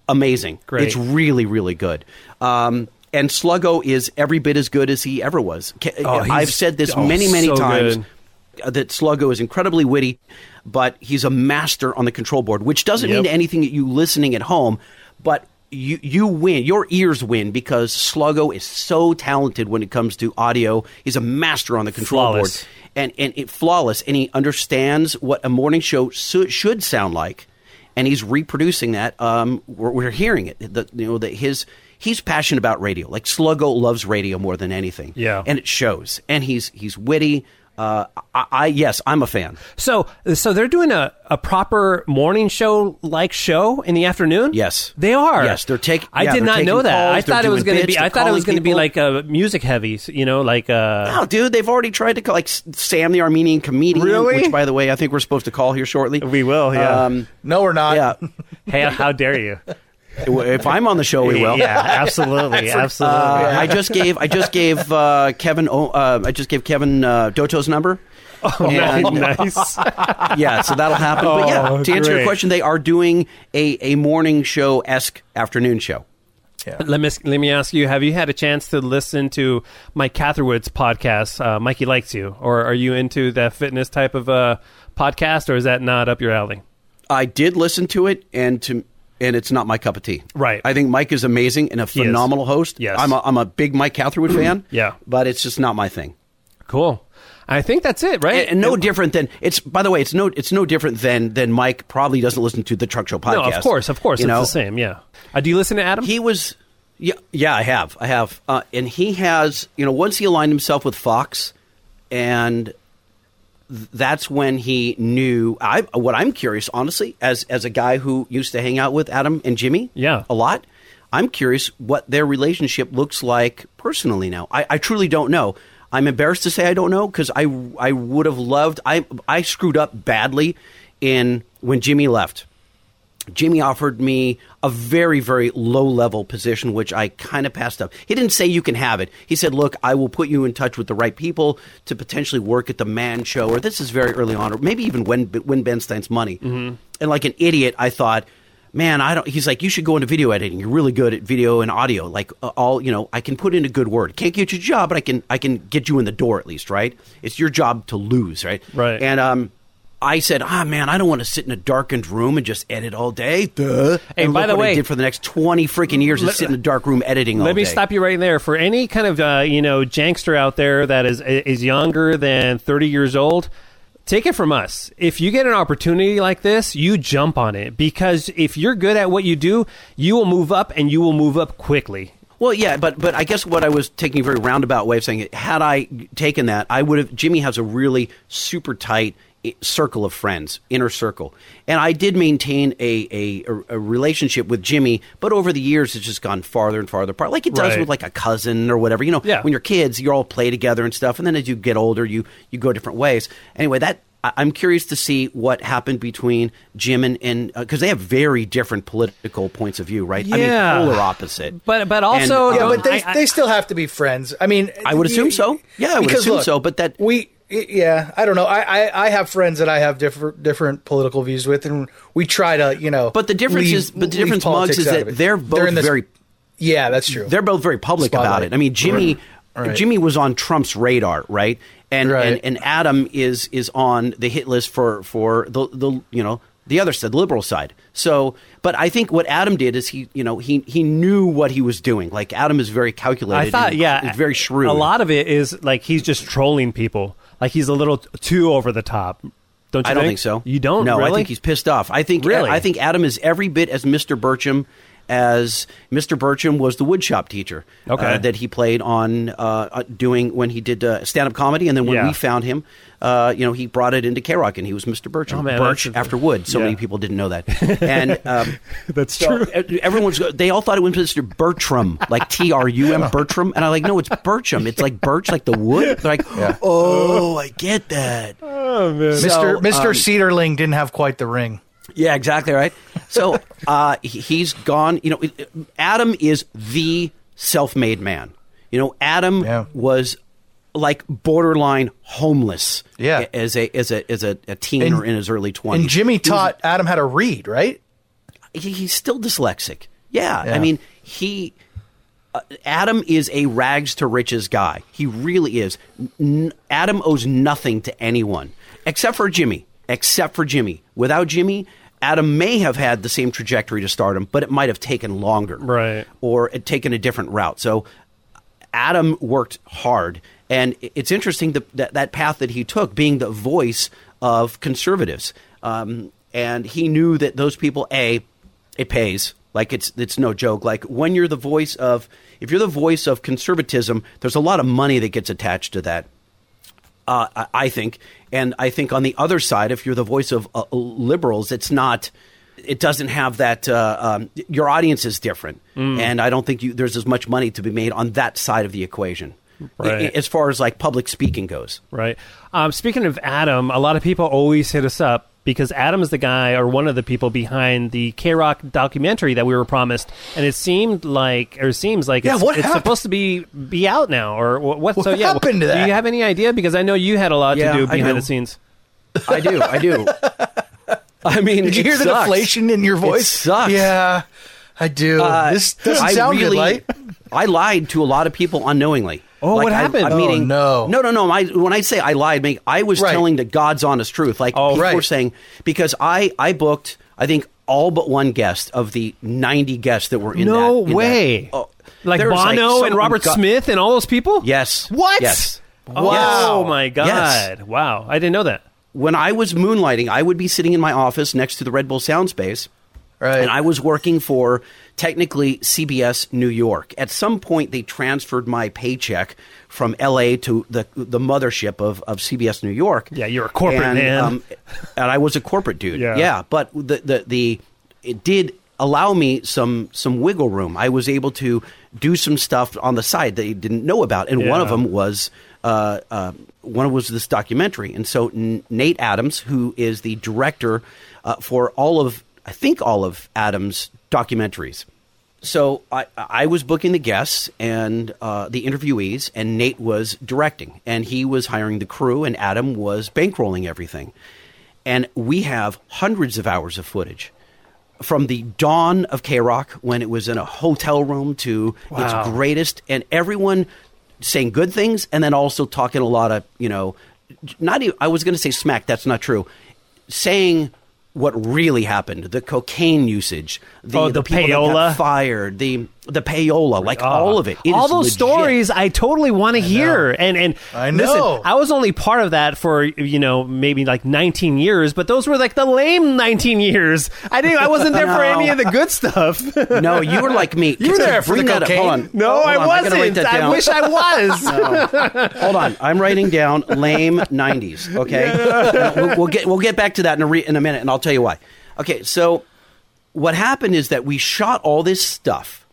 amazing. Great. It's really, really good. Um, and Sluggo is every bit as good as he ever was. Oh, I've said this oh, many, many so times good. uh, that Sluggo is incredibly witty, but he's a master on the control board, which doesn't Yep. mean anything that you listening at home, but you you win. Your ears win because Sluggo is so talented when it comes to audio. He's a master on the control Flawless. board and and it, flawless, and he understands what a morning show should sound like, and he's reproducing that. Um, we're, we're hearing it. The, you know that his he's passionate about radio. Like Sluggo loves radio more than anything. Yeah. and it shows. And he's he's witty. Uh, I, I yes, I'm a fan. So, so they're doing a, a proper morning show like show in the afternoon. Yes. they are. Yes, they're taking. I yeah, did not know that. calls, I thought it was going to be. I thought it was going to be like a music heavy. You know, like uh, Oh, dude, they've already tried to call like Sam the Armenian comedian, Really? which by the way I think we're supposed to call here shortly. We will, yeah. Um, No, we're not. yeah. [LAUGHS] hey, how dare you? If I'm on the show, we will. Yeah, absolutely, [LAUGHS] absolutely. Uh, I just gave I just gave uh, Kevin uh, I just gave Kevin uh, Doto's number. Oh, And- nice. [LAUGHS] yeah, so that'll happen. but yeah, Oh, to answer your question, they are doing a, a morning show esque afternoon show. let me let me ask you: Have you had a chance to listen to Mike Catherwood's podcast? Uh, Mikey likes you, or are you into that fitness type of uh, podcast, or is that not up your alley? I did listen to it, and to and it's not my cup of tea. Right. I think Mike is amazing and a phenomenal host. Yes. I'm a, I'm a big Mike Catherwood fan. [CLEARS THROAT] Yeah. But it's just not my thing. Cool. I think that's it, right? And, and no different than it's. By the way, it's no it's no different than than Mike probably doesn't listen to the Truck Show podcast. No, of course, of course, You it's know? the same. Yeah. Uh, do you listen to Adam? He was, yeah, yeah. I have, I have, uh, and he has. You know, once he aligned himself with Fox, and that's when he knew. I what I'm curious, honestly, as as a guy who used to hang out with Adam and Jimmy, Yeah. a lot. I'm curious what their relationship looks like personally now. I, I truly don't know. I'm embarrassed to say I don't know because I I would have loved. I I screwed up badly in when Jimmy left. Jimmy offered me a very, very low level position, which I kind of passed up. He didn't say you can have it. He said, look, I will put you in touch with the right people to potentially work at the man show, or this is very early on, or maybe even win, win Ben Stein's money. And like an idiot, I thought, man, I don't, he's like, you should go into video editing. You're really good at video and audio. Like uh, all, you know, I can put in a good word. Can't get you a job, but I can, I can get you in the door at least, right? It's your job to lose, right? Right. And, um, I said, "Ah, man, I don't want to sit in a darkened room and just edit all day." Duh. Hey, and by the what I way- did for the next twenty freaking years is sit in a dark room editing all Let me day. stop you right there. For any kind of uh, you know jankster out there that is is younger than thirty years old, take it from us. If you get an opportunity like this, you jump on it because if you're good at what you do, you will move up and you will move up quickly. Well, yeah, but but I guess what I was taking a very roundabout way of saying it. Had I taken that, I would have. Jimmy has a really super tight circle of friends, inner circle, and I did maintain a a, a relationship with Jimmy. But over the years, it's just gone farther and farther apart, like it does Right. with like a cousin or whatever. You know, Yeah. when you're kids, you all play together and stuff, and then as you get older, you you go different ways. Anyway, that. I- I'm curious to see what happened between Jim and and because they have very different political points of view, right? I Yeah. mean, polar opposite. But- but also, uh, Yeah, No, but they, I- I- they still have to be friends. I mean, I would assume so. Yeah, I would assume look, so, but that- we, yeah, I don't know. I, I, I have friends that I have different different political views with, and we try to, you know. But the difference leave- is, but the difference, Muggs, politics is out that of it. they're both in this- very, Yeah, that's true. they're both very public about it. I mean, Jimmy, Right. Jimmy was on Trump's radar, right? And, Right. and and Adam is is on the hit list for for the the you know the other side, the liberal side. So, but I think what Adam did is he you know he he knew what he was doing. Like Adam is very calculated. I thought, and yeah, is very shrewd. A lot of it is like he's just trolling people. Like he's a little too over the top. Don't you I don't think so. You don't? No, really? I think he's pissed off. I think Really? I think Adam is every bit as Mr. Birchum as Mr. Birchum was the woodshop teacher Okay. uh, that he played on uh, uh, doing when he did uh, stand up comedy, and then when Yeah. we found him, uh, you know, he brought it into K Rock, and he was Mr. Birchum. Oh, man, Birch a- after wood. So yeah. many people didn't know that, [LAUGHS] and um, That's so true. Everyone's they all thought it was Mr. Bertram, like [LAUGHS] T R U M Bertram, and I'm like, no, it's Bertram. It's like birch, like the wood. They're like, oh, I get that. Oh man. Mr. So, Mr. um, Cedarling didn't have quite the ring. Yeah, exactly right. So uh, he- he's gone. You know, Adam is the self-made man. You know, Adam Yeah. was like borderline homeless. Yeah. as a as a as a, a teen And- or in his early twenties. And Jimmy taught Adam how to read, right? he, he's still dyslexic. Yeah, Yeah. I mean he. Uh, Adam is a rags to riches guy. He really is. N- Adam owes nothing to anyone except for Jimmy. Except for Jimmy. Without Jimmy, Adam may have had the same trajectory to stardom, but it might have taken longer, Right. Or it taken a different route. So Adam worked hard, and it's interesting that that, that path that he took, being the voice of conservatives, um, and he knew that those people, a, it pays. Like it's it's no joke. Like when you're the voice of, if you're the voice of conservatism, there's a lot of money that gets attached to that uh, I- I think. And I think on the other side, if you're the voice of uh, liberals, it's not. It doesn't have that. Uh, um, your audience is different, Mm. and I don't think you, there's as much money to be made on that side of the equation, Right. As far as like public speaking goes. Right. Um, speaking of Adam, a lot of people always hit us up because Adam is the guy or one of the people behind the K Rock documentary that we were promised, and it seemed like, or seems like, Yeah, it's, what it's happened? supposed to be be out now, or what? what What so yeah, happened to that? Do that? you have any idea? Because I know you had a lot Yeah, to do behind do. the scenes. [LAUGHS] I do. I do. [LAUGHS] I mean, Did you it hear the sucks. deflation in your voice? sucks. Yeah, I do. Uh, this doesn't I sound really, good, right? I lied to a lot of people unknowingly. Oh, what I- happened? I'm Oh, meaning, no. no, no, no. I, when I say I lied, I mean, I was Right. telling the God's honest truth. Like Oh, people right. were saying because I I booked I think all but one guest of the 90 guests that were in no that. in way. that- oh, like there was, Bono and Robert gu- Smith and all those people. Yes. What? Yes. Oh Yes. my god! Yes. Wow, I didn't know that. When I was moonlighting, I would be sitting in my office next to the Red Bull Sound Space. Right. And I was working for technically CBS New York. At some point, they transferred my paycheck from LA to the the mothership of, of CBS New York. Yeah, you're a corporate and, man. and I was a corporate dude. Yeah. but the, the the it did allow me some some wiggle room. I was able to do some stuff on the side that you didn't know about, and one of them was uh, uh, one was this documentary. And so N- Nate Adams, who is the director uh, for all of I think all of Adams' documentaries. So I, I was booking the guests and uh, the interviewees, and Nate was directing, and he was hiring the crew, and Adam was bankrolling everything. And we have hundreds of hours of footage from the dawn of K Rock when it was in a hotel room to Wow. its greatest, and everyone saying good things, and then also talking a lot of you know, not even, I was going to say smack. That's not true. Saying what really happened, the cocaine usage, the, Oh, the people that payola? got fired, the the payola, like ah. all of it. It all those legit. stories, I totally want to hear. And and I listen, know. I was only part of that for you know maybe like 19 years, but those were like the lame 19 years. I didn't. I wasn't there for any of the good stuff. [LAUGHS] No, you were like me. [LAUGHS] You were there for Bring the that up. cocaine. Hold on. no, Hold I on. wasn't. write I wish I [LAUGHS] was. Hold on, I'm writing down lame '90s. Okay, we'll, we'll get we'll get back to that in a re- in a minute, and I'll tell you why. Okay, so what happened is that we shot all this stuff,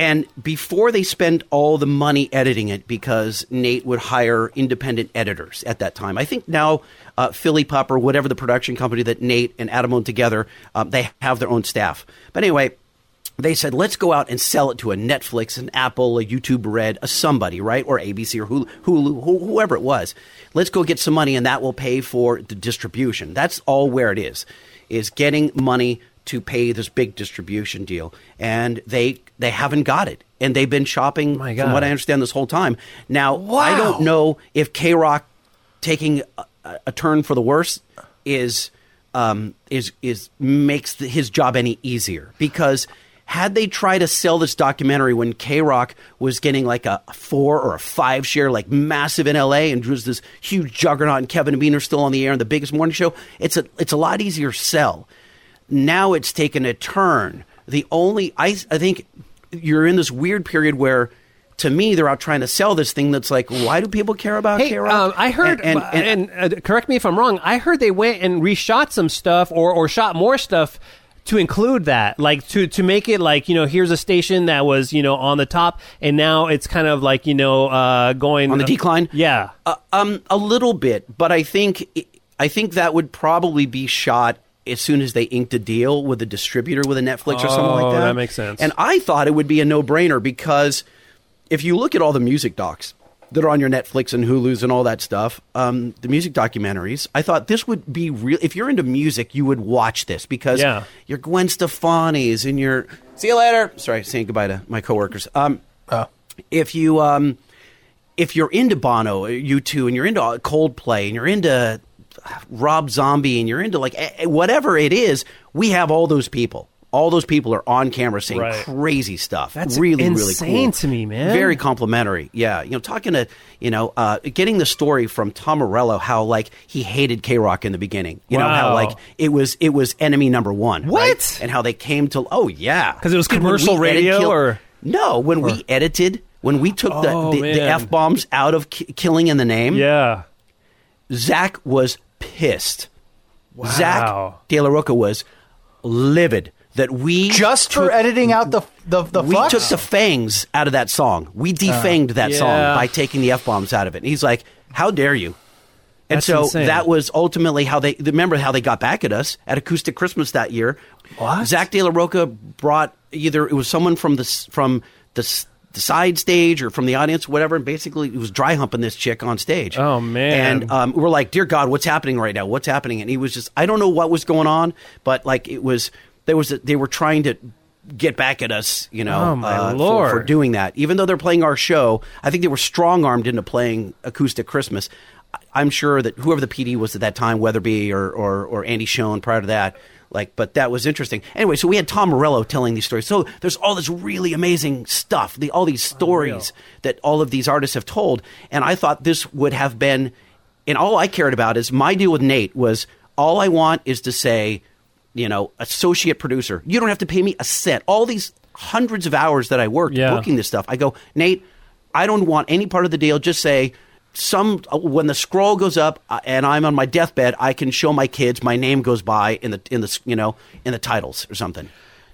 and before they spent all the money editing it, because Nate would hire independent editors at that time. I think now uh, Philly Pup or whatever the production company that Nate and Adam own together, um, they have their own staff. But anyway, they said, let's go out and sell it to a Netflix, an Apple, a YouTube Red, a somebody, right? Or ABC or Hulu, Hulu who- whoever it was. Let's go get some money and that will pay for the distribution. That's all where it is, is getting money to pay this big distribution deal. And they they haven't got it. And they've been shopping, My from what I understand, this whole time. Now, I don't know if K Rock taking a, a turn for the worse is um, is is makes the, his job any easier because had they tried to sell this documentary when K Rock was getting like a four or a five share, like massive in LA, and was this huge juggernaut, and Kevin and Bean are still on the air and the biggest morning show, it's a it's a lot easier sell. Now it's taken a turn. The only I I think you're in this weird period where. To me, they're out trying to sell this thing that's like, why do people care about Hey, um, I heard, and, and, and, uh, correct me if I'm wrong. I heard they went and reshot some stuff or or shot more stuff to include that, like to to make it like you know, here's a station that was you know on the top, and now it's kind of like you know uh, going On the decline? Yeah, Uh, um, a little bit, but I think I think that would probably be shot as soon as they inked a deal with a distributor with a Netflix or something Oh, like that. that makes sense. And I thought it would be a no brainer because if you look at all the music docs that are on your Netflix and Hulu's and all that stuff, um, the music documentaries, I thought this would be real. If you're into music, you would watch this because Yeah. your Gwen Stefani's and your see you later. Sorry, saying goodbye to my coworkers. Um, Oh. if you um, if you're into Bono, you two, and you're into Coldplay, and you're into Rob Zombie, and you're into like whatever it is, we have all those people. All those people are on camera saying Right. crazy stuff. That's really, really insane cool. to me, man. Very complimentary. Yeah, you know, talking to you know, uh, getting the story from Tom Morello, how like he hated K Rock in the beginning. You know how like it was it was enemy number one. What? right? And how they came to oh yeah because it was commercial edit radio, Kill- or- no when we edited when we took the, Oh, the, the f bombs out of ki- killing in the name. yeah. Zach was pissed. Wow. Zack de la Rocha was livid that we Just for took- editing out the the the we fucks? took the fangs out of that song. We uh, defanged that song by taking the f bombs out of it. And he's like, "How dare you?" And That's so insane. that was ultimately how they remember how they got back at us at Acoustic Christmas that year. What? Zack de la Rocha brought either it was someone from the from the, s- the side stage or from the audience, whatever. And basically, it was dry humping this chick on stage. Oh, man. And um, we're like, "Dear God, what's happening right now? What's happening?" And he was just, I don't know what was going on, but like it was there was a, they were trying to get back at us, you know, Oh, my uh, for- for doing that. Even though they're playing our show, I think they were strong armed into playing acoustic Christmas. I'm sure that whoever the PD was at that time, Weatherly or or, or Andy Schuon prior to that, like, but that was interesting. Anyway, so we had Tom Morello telling these stories. So there's all this really amazing stuff, the, all these stories that all of these artists have told. And I thought this would have been, and all I cared about is my deal with Nate was all I want is to say, you know, associate producer. You don't have to pay me a cent. All these hundreds of hours that I worked Yeah. booking this stuff, I go, Nate, I don't want any part of the deal. Just say some uh, when the scroll goes up uh, and I'm on my deathbed, I can show my kids my name goes by in the in the you know in the titles or something.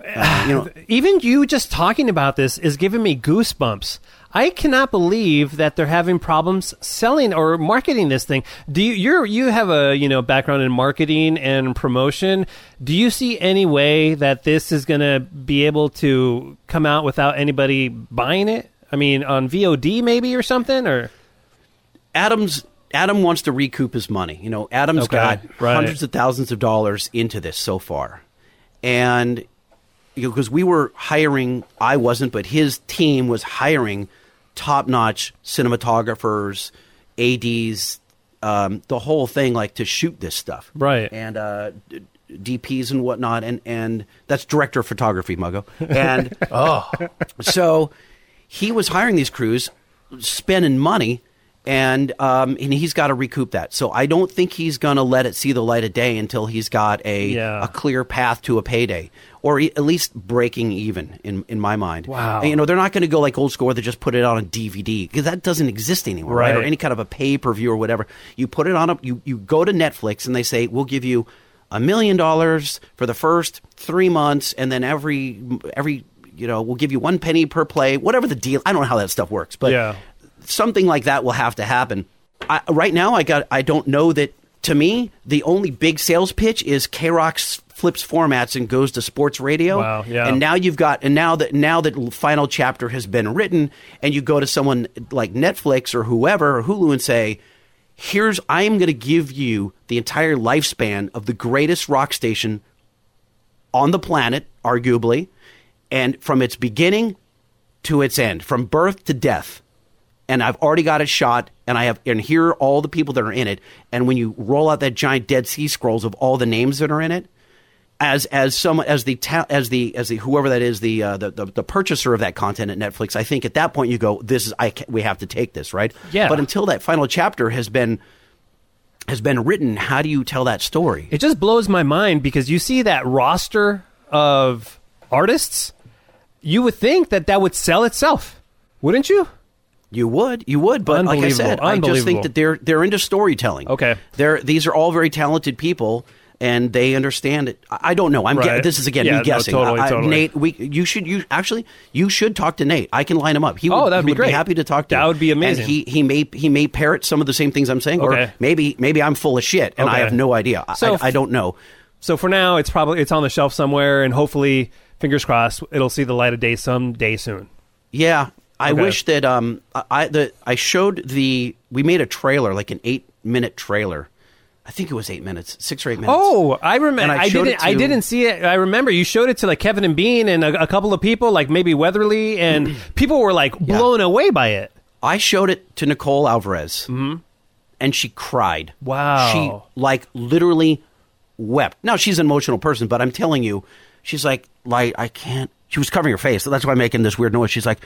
Uh, you know, [SIGHS] Even you just talking about this is giving me goosebumps. I cannot believe that they're having problems selling or marketing this thing. Do you you're, you have a you know background in marketing and promotion? Do you see any way that this is going to be able to come out without anybody buying it? I mean, on VOD maybe or something or Adams Adam wants to recoup his money. You know, Adam's Okay, got right. hundreds of thousands of dollars into this so far, and because we were hiring, I wasn't, but his team was hiring top-notch cinematographers, ads, um, the whole thing, like to shoot this stuff, Right. And uh, DPs and whatnot, and and that's director of photography, Muggo, and [LAUGHS] Oh, so he was hiring these crews, spending money, and um, and he's got to recoup that. So I don't think he's going to let it see the light of day until he's got a Yeah. a clear path to a payday, or e- at least breaking even. In in my mind, Wow. And, you know they're not going to go like old school where they just put it on a DVD because that doesn't exist anymore, right? Or any kind of a pay per view or whatever. You put it on a you you go to Netflix and they say we'll give you a million dollars for the first three months, and then every every you know we'll give you one penny per play, whatever the deal. I don't know how that stuff works, but Yeah. Something like that will have to happen. I, right now, I got I don't know that. To me, the only big sales pitch is K Rock flips formats and goes to sports radio. Wow, yeah. And now you've got and now that now that final chapter has been written, and you go to someone like Netflix or whoever or Hulu and say, "Here's I am going to give you the entire lifespan of the greatest rock station on the planet, arguably, and from its beginning to its end, from birth to death. And I've already got it shot, and I have, and here are all the people that are in it. And when you roll out that giant Dead Sea Scrolls of all the names that are in it, as as some as the ta- as the as the whoever that is the, uh, the the the purchaser of that content at Netflix, I think at that point you go, this is I we have to take this right. Yeah. But until that final chapter has been has been written, how do you tell that story? It just blows my mind because you see that roster of artists, you would think that that would sell itself, wouldn't you? You would, you would, but like I said, I just think that they're they're into storytelling. Okay. they're these are all very talented people, and they understand it. I I don't know. I'm Right. this is again Yeah, me no, guessing. totally, I- I- totally. Nate, we you should you actually you should talk to Nate. I can line him up. He would, Oh, that'd he be would great. happy to talk to. That you. would be amazing. And he he may he may parrot some of the same things I'm saying, or maybe maybe I'm full of shit and I Okay. have no idea. I- So I, f- I don't know. So for now, it's probably it's on the shelf somewhere, and hopefully, fingers crossed, it'll see the light of day someday soon. Yeah, I Okay. wish that um I- I the I showed the we made a trailer like an eight minute trailer. I think it was eight minutes, six or eight minutes. Oh, I remember. I I, didn't. it I didn't see it. I remember you showed it to like Kevin and Bean and a, a couple of people, like maybe Weatherly, and [CLEARS THROAT] people were like blown away by it. I showed it to Nicole Alvarez, and she cried. Wow. she like literally wept. Now she's an emotional person, but I'm telling you, she's like, like I can't. She was covering her face, so that's why I'm making this weird noise. She's like,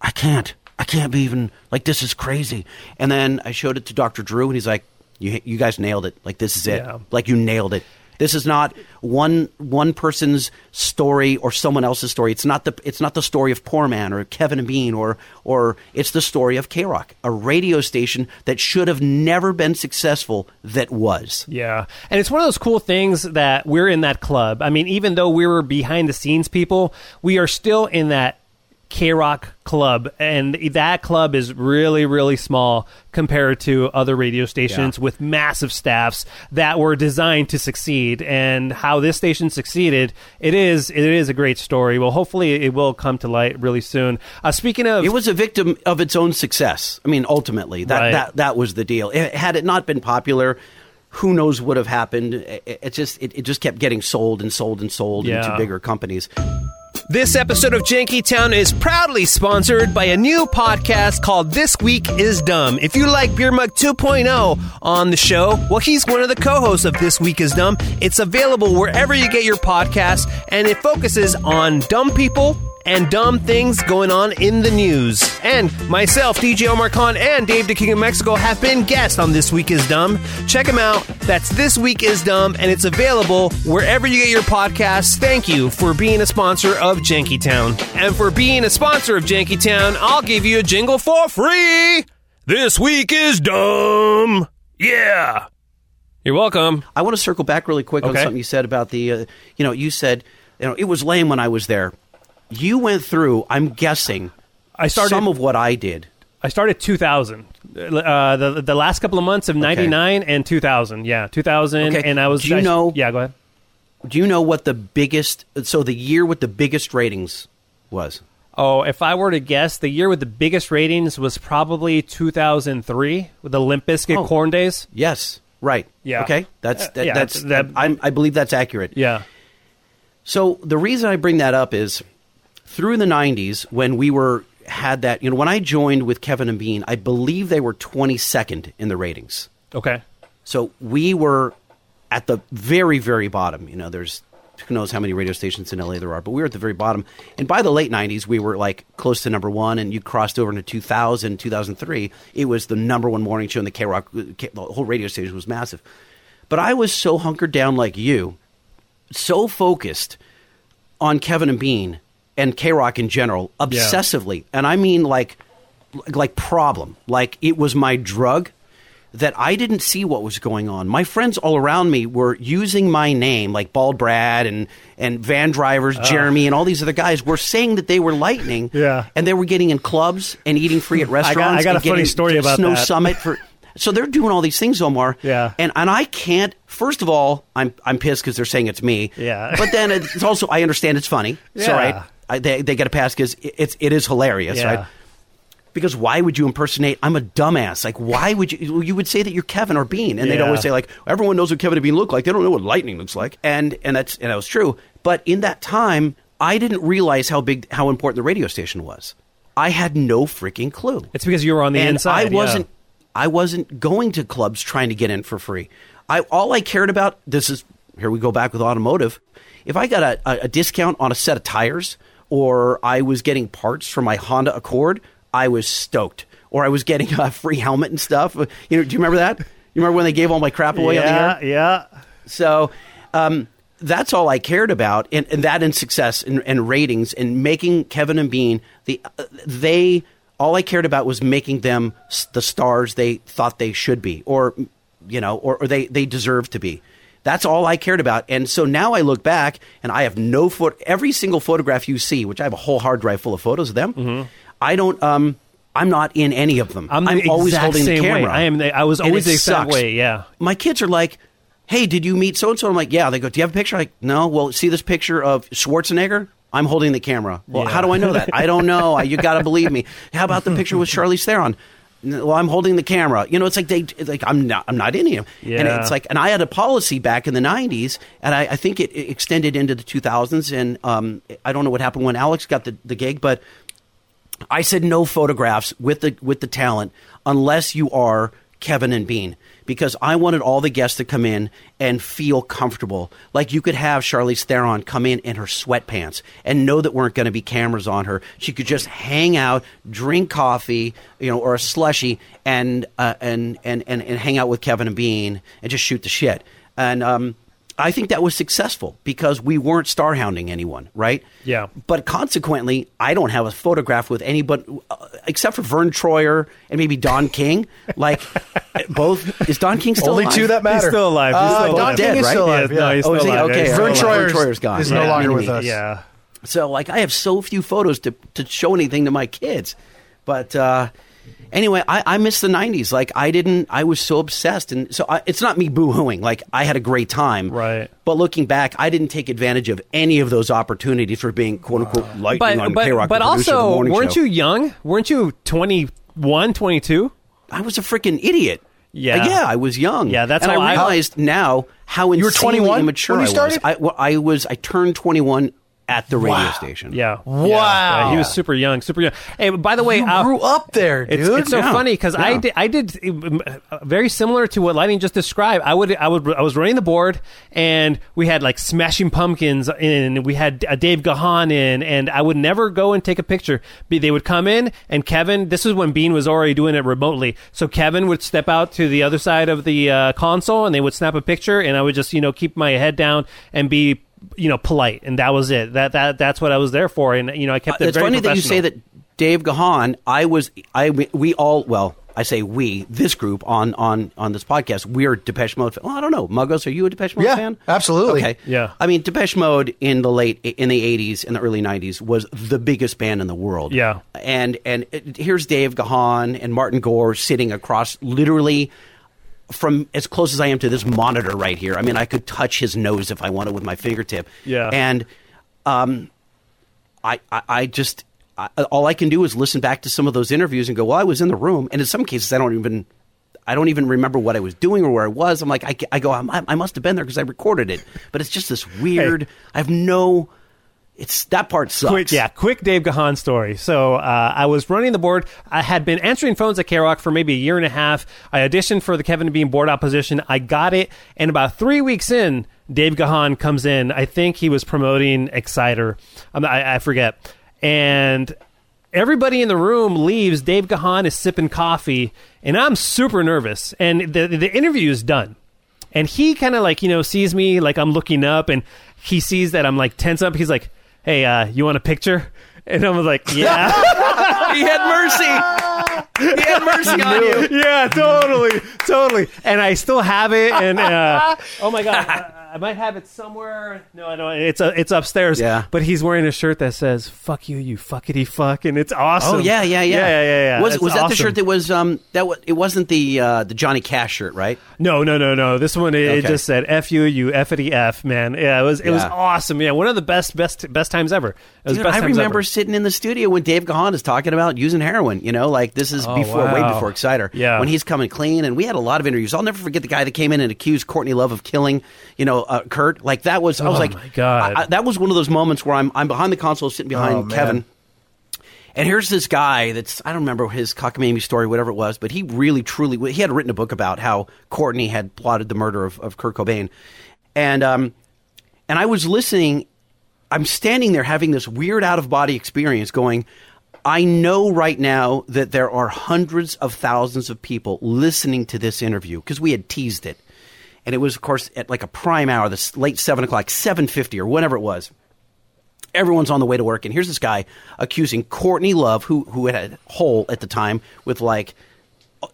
I can't, I can't be even like this is crazy. And then I showed it to Dr. Drew, and he's like, you you guys nailed it. Like this is it. Yeah. Like you nailed it. This is not one one person's story or someone else's story. It's not the it's not the story of Poor Man or Kevin and Bean or or it's the story of K Rock, a radio station that should have never been successful that was. Yeah. And it's one of those cool things that we're in that club. I mean, even though we were behind the scenes people, we are still in that K Rock club. And that club is really, really small compared to other radio stations Yeah. with massive staffs that were designed to succeed. And how this station succeeded, it is it is a great story. Well, hopefully it will come to light really soon. Uh, speaking of It was a victim of its own success. I mean, ultimately, that Right. that that was the deal. It, had it not been popular, who knows what would have happened? It, it just it, it just kept getting sold and sold and sold Yeah. into bigger companies. This episode of Janky Town is proudly sponsored by a new podcast called This Week is Dumb. If you like Beer Mug 2.0 on the show, well, he's one of the co-hosts of This Week is Dumb. It's available wherever you get your podcasts, and it focuses on dumb people and dumb things going on in the news. And myself, DJ Omar Khan, and Dave the King of Mexico have been guests on This Week is Dumb. Check them out. That's This Week is Dumb, and it's available wherever you get your podcasts. Thank you for being a sponsor of Janky Town. And for being a sponsor of Janky Town, I'll give you a jingle for free. This Week is Dumb. Yeah. You're welcome. I want to circle back really quick on something you said about the, uh, you know, you said, you know, it was lame when I was there. You went through, I'm guessing, I started some of what I did. I started 2000. Uh, the the last couple of months of 99 and 2000. Yeah, 2000 Okay. and I was Do you I- know- Yeah, go ahead. Do you know what the biggest, so the year with the biggest ratings was? Oh, if I were to guess, the year with the biggest ratings was probably 2003 with the Limp Bizkit Oh. Korn Days. Yes. Right. Yeah. Okay. That's Uh, yeah, that's that- I'm, I believe that's accurate. Yeah. So the reason I bring that up is through the 90s when we were had that, you know, when I joined with Kevin and Bean, I believe they were 22nd in the ratings. Okay. So we were at the very, very bottom. You know, there's who knows how many radio stations in LA there are, but we were at the very bottom. And by the late 90s, we were like close to number one, and you crossed over into 2000, 2003. It was the number one morning show, in the K Rock, the whole radio station was massive. But I was so hunkered down like you, so focused on Kevin and Bean and K Rock in general, obsessively, and I mean like like problem, like it was my drug that I didn't see what was going on. My friends all around me were using my name, like Bald Brad and and Van Drivers, ah. Jeremy, and all these other guys were saying that they were lightning, [LAUGHS] Yeah. and they were getting in clubs and eating free at restaurants. [LAUGHS] I got and a funny story about Snow that. Summit for. [LAUGHS] So they're doing all these things, Omar. Yeah. and and I can't. First of all, I'm I'm pissed because they're saying it's me. Yeah. but then it's also I understand it's funny. Yeah. right. I, they they get a pass because it's it is hilarious, Yeah. right? Because why would you impersonate? I'm a dumbass. Like, why would you? You would say that you're Kevin or Bean, and they'd Yeah. always say like, everyone knows what Kevin and Bean look like. They don't know what lightning looks like, and and that's and that was true. But in that time, I didn't realize how big, how important the radio station was. I had no freaking clue. It's because you were on the and inside. I wasn't. I wasn't going to clubs trying to get in for free. I all I cared about. This is here we go back with automotive. If I got a, a discount on a set of tires, or I was getting parts for my Honda Accord, I was stoked. Or I was getting a free helmet and stuff. You know, do you remember that? You remember when they gave all my crap away on the air? Yeah, yeah. So um, that's all I cared about, and, and that in success and, and ratings and making Kevin and Bean the uh, they all I cared about was making them the stars they thought they should be, or you know, or, or they they deserve to be. That's all I cared about, and so now I look back and I have no foot. Every single photograph you see, which I have a whole hard drive full of photos of them, I don't. Um, I'm not in any of them. I'm the always holding the way. camera. I am the- I was always the exact sucks way, yeah. my kids are like, "Hey, did you meet so and so?" I'm like, "Yeah." They go, "Do you have a picture?" I'm like, "No." Well, see this picture of Schwarzenegger? I'm holding the camera. Well, Yeah. how do I know that? I don't know. [LAUGHS] I- You got to believe me. How about the picture with Charlize Theron? "N- Well, I'm holding the camera. You know, it's like they like I'm not I'm not in them. And it's like, and I had a policy back in the '90s, and I, I think it, it extended into the 2000s. And um, I don't know what happened when Alex got the, the gig, but I said no photographs with the with the talent unless you are Kevin and Bean because I wanted all the guests to come in and feel comfortable. Like you could have Charlize Theron come in in her sweatpants and know that weren't going to be cameras on her. She could just hang out, drink coffee, you know, or a slushy, and uh, and, and and and hang out with Kevin and Bean and just shoot the shit. And um, I think that was successful because we weren't star hounding anyone, right? Yeah. But consequently, I don't have a photograph with anybody uh, except for Verne Troyer and maybe Don [LAUGHS] King. Like both is Don King still Only alive? two that matter. He's still alive. He's Uh, still Don alive. King Dead, is right? still alive. Yeah, no, he's Oh, is still he? alive. Okay, Yeah, Verne still alive. Troyer's, Troyer's gone. is Yeah, no longer with us. Yeah. So like I have so few photos to to show anything to my kids. But uh, anyway, I, I miss the '90s. Like I didn't. I was so obsessed, and so I, it's not me boo-hooing. Like I had a great time, Right. But looking back, I didn't take advantage of any of those opportunities for being "quote unquote" lightning But on but, K-Rock. but the producer of also, weren't show. you young? Weren't you 21, 22? I was a freaking idiot. Yeah. Uh, yeah, I was young. Yeah, that's and how I I- realized now how You were insanely 21 immature when you I was. I, well, I was. I turned twenty one at the radio Wow. station. Yeah. Wow. Yeah, yeah, he was super young, super young. Hey, by the way, You uh, grew up there, dude. It's, it's so Yeah. funny because I did, I did uh, very similar to what Lightning just described. I would I would I was running the board and we had like Smashing Pumpkins in, we had uh, Dave Gahan in, and I would never go and take a picture. Be- They would come in and Kevin. This is when Bean was already doing it remotely, so Kevin would step out to the other side of the uh, console and they would snap a picture, and I would just you know keep my head down and be. You know, polite, and that was it. That that that's what I was there for, and you know, I kept it. Uh, it's very funny that you say that Dave Gahan. I was. I we all. Well, I say we. This group on on on this podcast. We're Depeche Mode. Fan. Well, I don't know. Muggos, are you a Depeche Mode Yeah, fan? absolutely. Okay. Yeah. I mean, Depeche Mode in the late in the eighties and the early nineties was the biggest band in the world. Yeah. And and it, here's Dave Gahan and Martin Gore sitting across literally. From as close as I am to this monitor right here, I mean, I could touch his nose if I wanted with my fingertip. Yeah. And um, I, I, I just I, all I can do is listen back to some of those interviews and go, well, I was in the room, and in some cases, I don't even I don't even remember what I was doing or where I was. I'm like, I, I go, I, I must have been there because I recorded it, but it's just this weird. I have no. It's that part sucks. Quick, yeah, quick Dave Gahan story. So uh, I was running the board. I had been answering phones at K Rock for maybe a year and a half. I auditioned for the Kevin Bean board opposition. I got it, and about three weeks in, Dave Gahan comes in. I think he was promoting Exciter. I, I forget. And everybody in the room leaves. Dave Gahan is sipping coffee, and I'm super nervous. And the the interview is done and he kind of like you know sees me like I'm looking up, and he sees that I'm like tense up. He's like, "Hey, uh, you want a picture?" And I was like, "Yeah, [LAUGHS] he had mercy. He had mercy on you. yeah, totally, totally." And I still have it, and uh, [LAUGHS] oh my god. [LAUGHS] I, might have it somewhere. No, I don't. It's uh, it's upstairs. Yeah. but he's wearing a shirt that says "fuck you, you fuckity fuck," and it's awesome. Oh yeah, yeah, yeah, yeah, yeah, yeah. yeah. Was It's was that the shirt that was um that was, it wasn't the uh, the Johnny Cash shirt, right? No, no, no, no. This one it, it just said "f you, you effity f." Man, yeah, it was it was awesome. Yeah, one of the best best best times ever. It was Dude, best I remember ever. sitting in the studio when Dave Gahan is talking about using heroin. You know, like this is Oh, before, way before Exciter. Yeah. when he's coming clean, and we had a lot of interviews. I'll never forget the guy that came in and accused Courtney Love of killing, you know, uh, Kurt. Like that was, I was Oh, like, my God. I- I- that was one of those moments where I'm I'm behind the console, sitting behind Oh. Kevin. And here's this guy that's I don't remember his cockamamie story, whatever it was, but he really truly he had written a book about how Courtney had plotted the murder of, of Kurt Cobain, and um, and I was listening. I'm standing there having this weird out of body experience, going. I know right now that there are hundreds of thousands of people listening to this interview because we had teased it, and it was, of course, at like a prime hour, this late seven o'clock, seven fifty or whatever it was everyone's on the way to work, and here's this guy accusing Courtney Love, who who had a hole at the time with like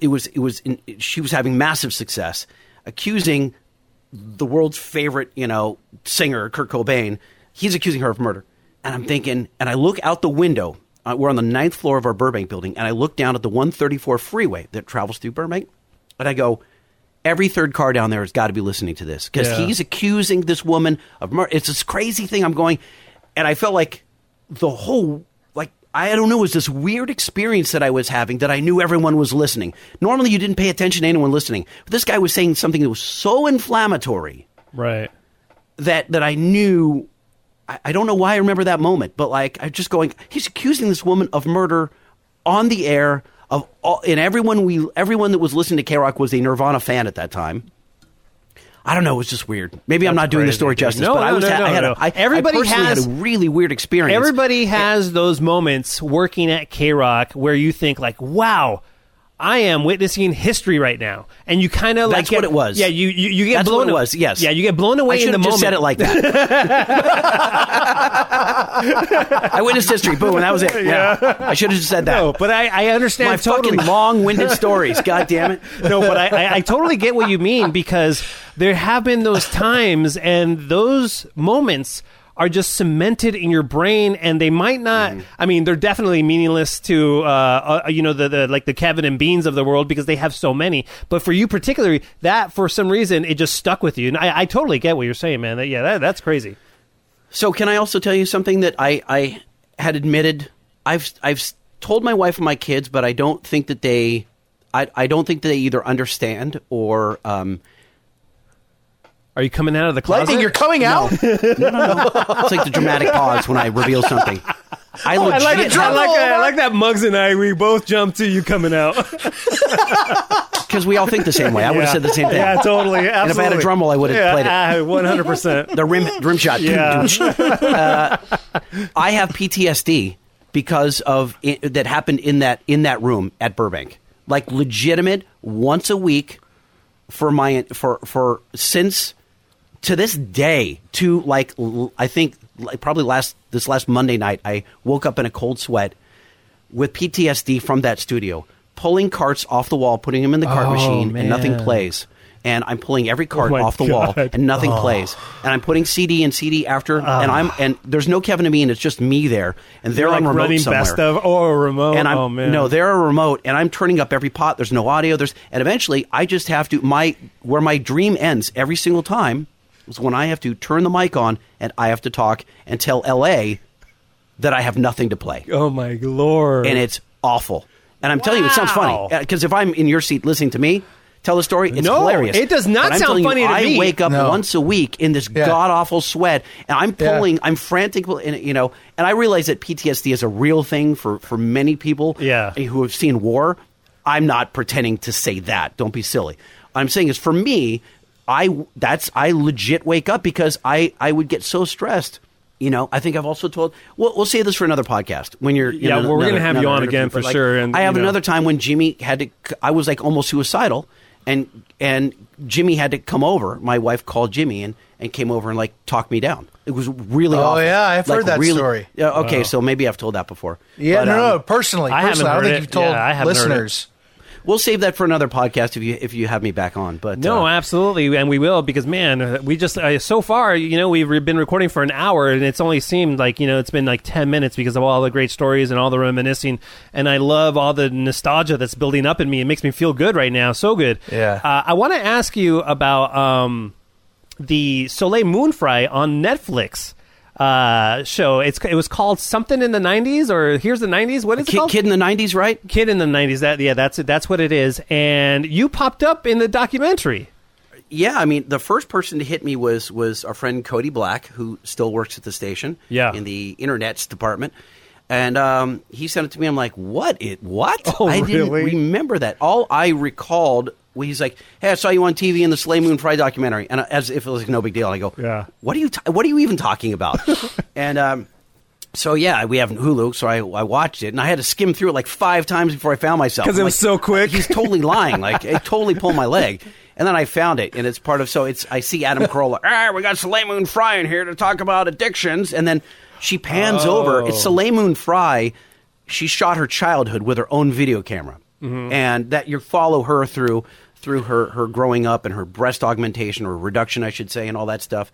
it was it was in, she was having massive success, accusing the world's favorite you know singer Kurt Cobain. He's accusing her of murder, and I'm thinking, and I look out the window. Uh, we're on the ninth floor of our Burbank building, and I look down at the 134 freeway that travels through Burbank, and I go. Every third car down there has got to be listening to this because Yeah. he's accusing this woman of murder. It's this crazy thing. I'm going, and I felt like the whole like I don't know, it was this weird experience that I was having that I knew everyone was listening. Normally, you didn't pay attention to anyone listening, but this guy was saying something that was so inflammatory right. that that I knew. I, I don't know why I remember that moment, but like I'm just going, he's accusing this woman of murder on the air. Of all, and everyone we everyone that was listening to K Rock was a Nirvana fan at that time. I don't know. It was just weird. Maybe I'm That's not doing the story justice, No, but I no, was. no, I no, had no. a, I, Everybody I has- had a really weird experience. Everybody has those moments working at K Rock where you think like, "Wow, I am witnessing history right now," and you kind of like get- what it was. Yeah, you you, you get That's blown. what it was, yes. Yeah, you get blown away I should in the just moment. said it like that. [LAUGHS] I witnessed history. Boom, and that was it. Yeah. I should have just said that. No, but I, I understand My totally. fucking long-winded stories. [LAUGHS] God damn it. no, but I, I, I totally get what you mean because there have been those times and those moments are just cemented in your brain and they might not Mm-hmm. i mean they're definitely meaningless to uh, uh you know the, the like the kevin and beans of the world because they have so many but for you particularly that for some reason it just stuck with you and i, I totally get what you're saying man that, yeah that, that's crazy So, can I also tell you something that I, I had admitted? I've I've told my wife and my kids, but I don't think that they, I, I don't think they either understand or um, Are you coming out of the closet? Lightning, you're coming out. [LAUGHS] No, no, no. It's like the dramatic pause when I reveal something. I I legit like, it. I drum like, that. I like that. Mugs and I, we both jumped to you coming out. [LAUGHS] because we all think the same way. I would have said the same thing. Yeah, totally. Absolutely. And if I had a drum roll, I would have yeah, played it. [LAUGHS] One hundred percent. The rim rim shot. Yeah. Uh, I have PTSD because of i that happened in that in that room at Burbank. Like legitimate once a week for my for for since to this day to like l- I think like probably last this last Monday night I woke up in a cold sweat with PTSD from that studio, pulling carts off the wall, putting them in the cart Oh, machine, and nothing plays. And I'm pulling every oh cart Oh, off the wall, and nothing oh. plays. And I'm putting CD and CD after, and I'm ah. and there's no Kevin and me, and it's just me there, and they're like on remote running somewhere. best of oh, or remote. And I'm oh man, no, they're a remote, and I'm turning up every pot. There's no audio. There's and eventually I just have to my where my dream ends every single time is when I have to turn the mic on and I have to talk and tell L.A. that I have nothing to play Oh my lord! and it's awful. And I'm telling you, it sounds funny uh, because if I'm in your seat listening to me tell a story, it's No, hilarious. it does not sound funny you, to I me. wake up No. once a week in this Yeah. god awful sweat, and I'm Yeah. pulling, I'm frantic, and you know, and I realize that PTSD is a real thing for for many people, Yeah. who have seen war. I'm not pretending to say that. Don't be silly. I'm saying is for me, I that's I legit wake up because I I would get so stressed. You know, I think I've also told. We'll, we'll save this for another podcast when you're. Yeah, know, well, we're gonna have you on again for like, sure, and, I have you know. another time when Jimmy had to. I was like almost suicidal, and and Jimmy had to come over. My wife called Jimmy and and came over and like talked me down. It was really. Oh, awful. yeah, I've Like, heard that really- story. Yeah, okay, so maybe I've told that before. Yeah, But, no, um, no, personally, I haven't I, don't heard think it. you've told Yeah, I haven't heard it. listeners. We'll save that for another podcast if you if you have me back on. But No, uh, absolutely, and we will because man, we just uh, so far, you know, we've been recording for an hour, and it's only seemed like you know it's been like ten minutes because of all the great stories and all the reminiscing, and I love all the nostalgia that's building up in me. It makes me feel good right now, so good. Yeah. Uh, I want to ask you about um, the Soleil Moon Fry on Netflix uh, show. It's it was called something in the '90s or here's the '90s. What is it kid, called? kid in the '90s, right? Kid in the '90s. That yeah, that's it. That's what it is. And you popped up in the documentary. Yeah, I mean, the first person to hit me was was our friend Cody Black, who still works at the station. Yeah. in the internets department, and um, he sent it to me. I'm like, what? It what? [LAUGHS] Oh, I didn't really? remember that. All I recalled. Well, he's like, "Hey, I saw you on TV in the Soleil Moon Fry documentary," and as if it was like no big deal. And I go, Yeah. What are you? T- what are you even talking about?" [LAUGHS] and um, so yeah, we have Hulu, so I, I watched it, and I had to skim through it like five times before I found myself because it was like, so quick. He's totally [LAUGHS] lying. Like it totally pulled my leg. And then I found it, and it's part of. So it's. I see Adam Carolla. [LAUGHS] Ah, we got Soleil Moon Fry in here to talk about addictions, and then she pans over. It's Soleil Moon Fry. She shot her childhood with her own video camera, and that you follow her through through her her growing up and her breast augmentation or reduction, I should say, and all that stuff.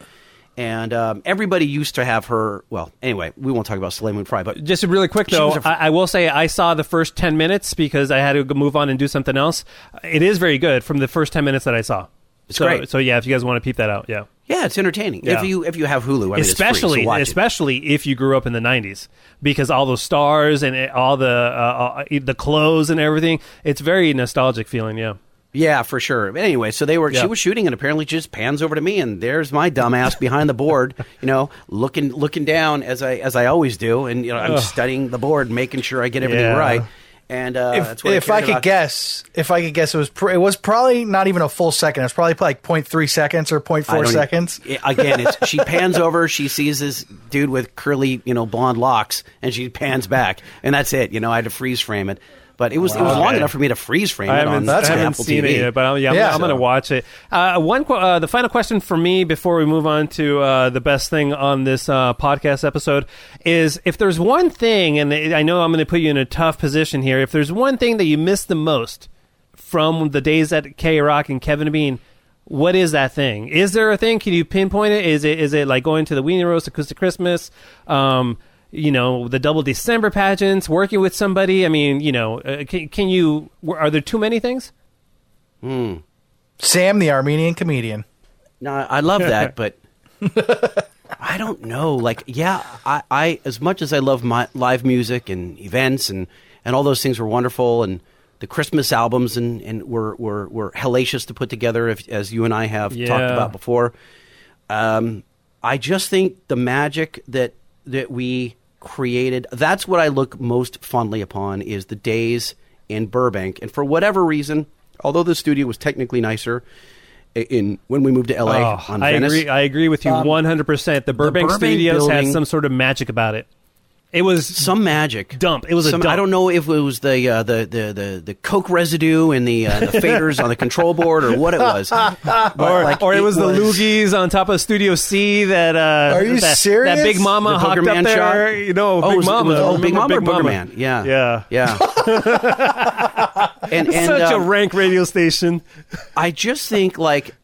And um, everybody used to have her. Well, anyway, we won't talk about Soleil Moon Fry, but Just really quick though, a- I I will say I saw the first ten minutes because I had to move on and do something else. It is very good from the first ten minutes that I saw. It's so, great. So yeah, if you guys want to peep that out, yeah. yeah, it's entertaining. Yeah. If you if you have Hulu, I mean, it's free, so especially it. especially if you grew up in the 90s because all those stars and all the uh, uh, the clothes and everything it's very nostalgic feeling yeah Yeah, for sure. Anyway, so they were. Yeah. She was shooting, and apparently just pans over to me, and there's my dumbass behind the board, you know, looking looking down as I as I always do, and you know, I'm Ugh. studying the board, making sure I get everything Yeah. right. And uh, If, that's what if I cared could about. guess, if I could guess, it was pr- it was probably not even a full second. It was probably like 0.3 seconds or I 0.4 don't- seconds. Again, it's, she pans over, she sees this dude with curly, you know, blonde locks, and she pans back, and that's it. You know, I had to freeze frame it, but it was it was long Okay. enough for me to freeze frame I it on haven't, that's I haven't Apple seen TV. it yet, but I'm, yeah, I'm, Yeah. I'm going to watch it. Uh, one, uh, the final question for me before we move on to uh, the best thing on this uh, podcast episode is: if there's one thing, and I know I'm going to put you in a tough position here, if there's one thing that you miss the most from the days at K Rock and Kevin Bean. What is that thing? Is there a thing? Can you pinpoint it? Is it is it like going to the Weenie Roast Acoustic Christmas? Um, you know, the double December pageants, working with somebody. I mean, you know, uh, can, can you? Are there too many things? Sam, the Armenian comedian. No, I love that, [LAUGHS] but I don't know. Like, yeah, I, I as much as I love my live music and events and and all those things were wonderful, and the Christmas albums and and were were, were hellacious to put together, if, as you and I have talked about before. Um, I just think the magic that that we created. That's what I look most fondly upon is the days in Burbank, and for whatever reason, although the studio was technically nicer. In when we moved to LA Oh, on I Venice, agree. I agree with you um, one hundred percent. The Burbank, Burbank Studios building- has some sort of magic about it. It was some magic Dump. It was a Some- dump. I don't know if it was the uh, the, the the the coke residue and the uh, the faders on the control board or what it was, [LAUGHS] But, or, like, or it was, the loogies on top of Studio C that uh, Are you that, serious? That Big Mama The hocked Booger up Man there. shot? You know, Oh, Big it was, Mama. Was, oh, Big Mama Big Booger Mama? Man? Yeah, Yeah. yeah. [LAUGHS] and and Such a um, rank radio station. I just think like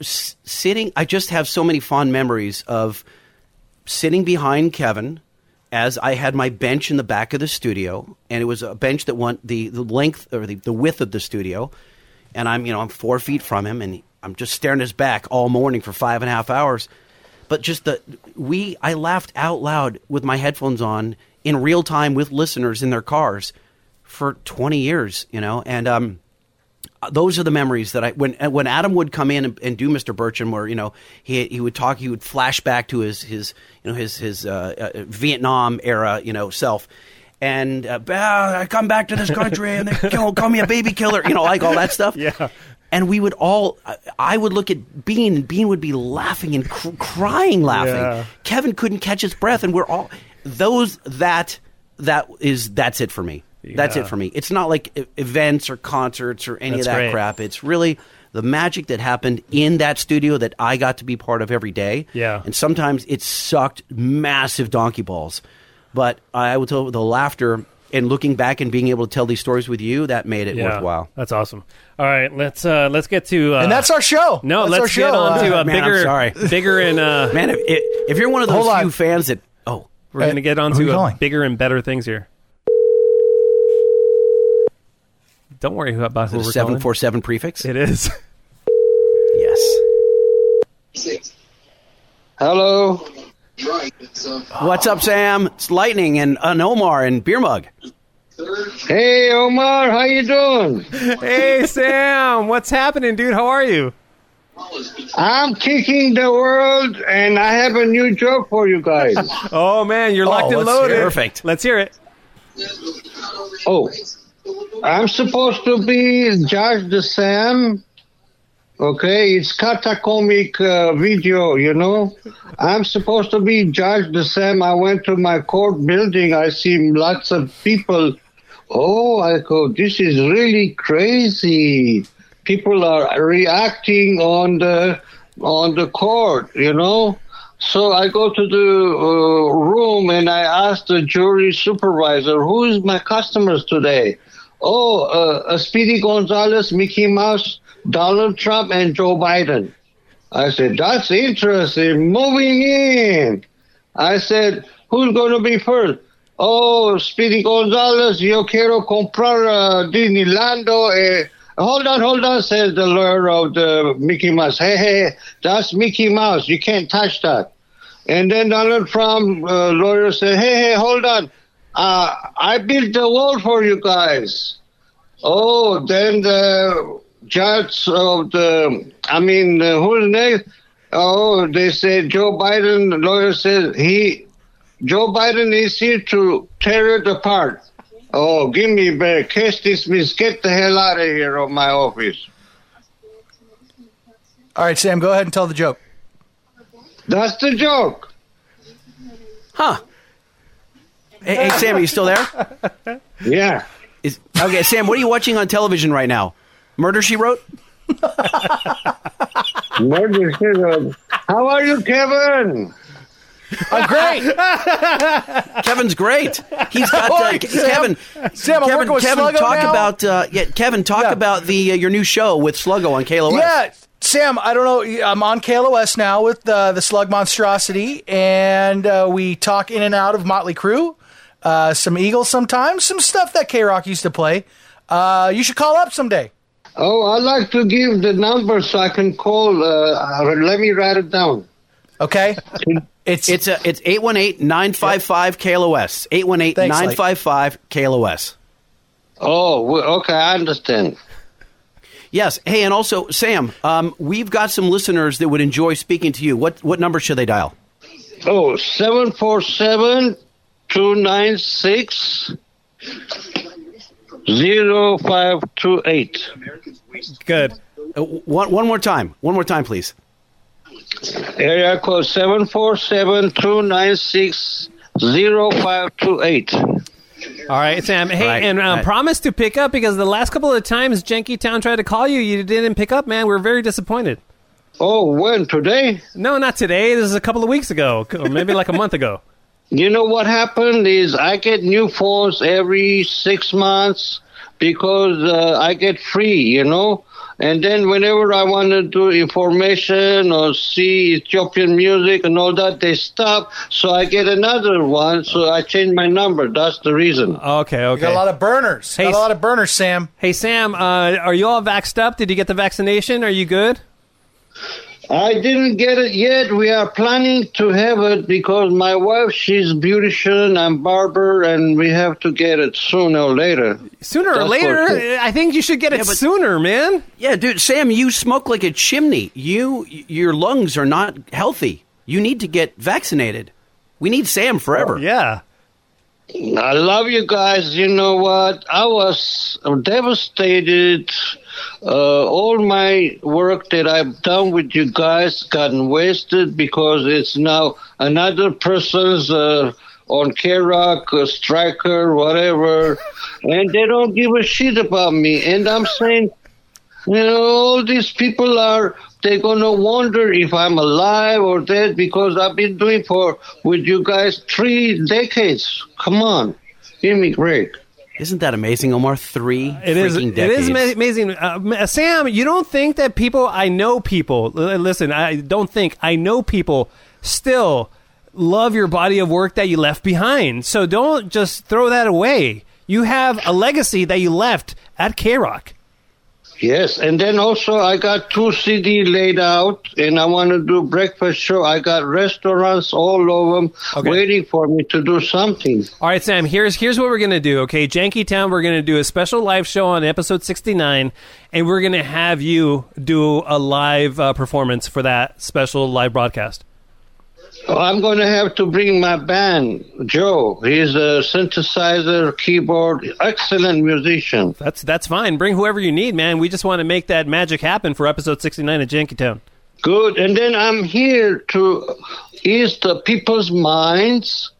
sitting. I just have so many fond memories of sitting behind Kevin as I had my bench in the back of the studio, and it was a bench that went the, the length or the, the width of the studio, and I'm you know I'm four feet from him, and I'm just staring at his back all morning for five and a half hours. But just the we, I laughed out loud with my headphones on in real time with listeners in their cars for 20 years, you know, and um, those are the memories that I when when Adam would come in and, and do Mr. Birchum, where you know he he would talk, he would flash back to his his you know his his uh, uh, Vietnam era you know self, and uh, "Ah, I come back to this country and they kill, call me a baby killer, you know, like all that stuff. Yeah. And we would all, I- I would look at Bean, and Bean would be laughing and cr- crying, laughing. Yeah. Kevin couldn't catch his breath, and we're all those that that is that's it for me. That's Yeah. it for me. It's not like events or concerts or any That's of that great. crap. It's really the magic that happened in that studio that I got to be part of every day. Yeah. And sometimes it sucked massive donkey balls. But I will tell the laughter and looking back and being able to tell these stories with you, that made it Yeah, worthwhile. That's awesome. All right, let's uh, let's get to uh, and that's our show. no. That's let's our get show. on to Uh, a Man, I'm bigger, sorry. bigger and uh, Man, if, if you're one of those Hold on. few fans that, oh, we're gonna get on who are you to uh, bigger and better things here. Don't worry about who the we're calling. 747 prefix? It is. yes. Hello. What's up, Sam? It's Lightning and an Omar and Beer Mug. Hey, Omar, how you doing? hey Sam, what's happening, dude? How are you? I'm kicking the world, and I have a new joke for you guys. Oh man, you're locked oh, and loaded. Perfect. Let's hear it. Oh, I'm supposed to be Josh the Sam. Okay, it's catacomic uh, video, you know. I'm supposed to be Josh the Sam. I went to my court building. I see lots of people. Oh, I go, this is really crazy. People are reacting on the on the court, you know. So I go to the uh, room and I ask the jury supervisor, "Who is my customers today?" Oh, uh, uh, Speedy Gonzalez, Mickey Mouse, Donald Trump, and Joe Biden. I said, "That's interesting." Moving in. I said, "Who's going to be first? Oh, Speedy Gonzalez, yo quiero comprar uh. Eh. Hold on, hold on, says the lawyer of the Mickey Mouse. Hey, hey, that's Mickey Mouse. You can't touch that. And then Donald Trump uh, lawyer said, hey, hey, hold on. Uh, I built the wall for you guys. Oh, then the judge of the, I mean, uh, who's next? Oh, they said Joe Biden, the lawyer said he, Joe Biden is here to tear it apart. Oh, give me back. Case dismissed. Get the hell out of here of my office. All right, Sam, go ahead and tell the joke. That's the joke. Huh. Hey, hey, Sam, are you still there? Yeah. Is, okay, Sam, what are you watching on television right now? Murder, She Wrote? Murder, She Wrote. How are you, Kevin? Oh, great. Kevin's great. He's got uh, Oi, Ke- Sam. Kevin. Sam, I'm Kevin, working with Kevin, Sluggo talk now. about uh, yeah. Kevin, talk Yeah. about the uh, your new show with Sluggo on KLOS. Yeah, Sam, I don't know. I'm on KLOS now with uh, the Slug Monstrosity, and uh, we talk in and out of Motley Crue, uh, some Eagles sometimes, some stuff that K Rock used to play. Uh, you should call up someday. Oh, I'd like to give the number so I can call. Uh, uh, let me write it down. Okay, [LAUGHS] it's It's a it's 818-955 KLOS. 818-955 KLOS. Oh, okay, I understand. Yes. Hey, and also Sam, um, we've got some listeners that would enjoy speaking to you. What what number should they dial? Oh, 747 296 0528. Good. Uh, one one more time. One more time, please. Area code 747 296 0528. All right, Sam. Hey, Right, and um, right. promise to pick up because the last couple of times Janky Town tried to call you, you didn't pick up, man. We're very disappointed. Oh, when? Today? No, not today. This is a couple of weeks ago, or maybe like a month ago. You know what happened is I get new phones every six months because uh, I get free, you know. And then whenever I want to do information or see Ethiopian music and all that, they stop. So I get another one. So I change my number. That's the reason. Okay, You okay. got a lot of burners. Hey, got a lot of burners, Sam. hey, Sam. Uh, are you all vaxxed up? Did you get the vaccination? Are you good? I didn't get it yet. We are planning to have it because my wife, she's beautician, I'm barber, and we have to get it sooner or later. Sooner or That's later. I think you should get it but- sooner, man. Yeah, dude, Sam, you smoke like a chimney. You your lungs are not healthy. You need to get vaccinated. We need Sam forever. Oh, yeah. I love you guys. You know what? I was devastated. Uh, all my work that I've done with you guys gotten wasted because it's now another person's uh, on K-Rock, uh, Stryker, whatever, and they don't give a shit about me. And I'm saying, you know, all these people are they're gonna wonder if I'm alive or dead because I've been doing for with you guys three decades. Come on, give me a break. Isn't that amazing, Omar? Three It is. freaking It decades. is ama- amazing, uh, Sam. You don't think that people? I know people. l- Listen, I don't think I know people still love your body of work that you left behind. So don't just throw that away. You have a legacy that you left at K Rock. Yes, and then also I got two CD laid out, and I want to do breakfast show. I got restaurants all over Okay. waiting for me to do something. All right, Sam. Here's here's what we're gonna do. Okay, Janky Town. We're gonna do a special live show on episode 69, and we're gonna have you do a live uh, performance for that special live broadcast. I'm going to have to bring my band, Joe. He's a synthesizer, keyboard, excellent musician. That's that's fine. Bring whoever you need, man. We just want to make that magic happen for episode 69 of Janky Town. Good. And then I'm here to ease the people's minds.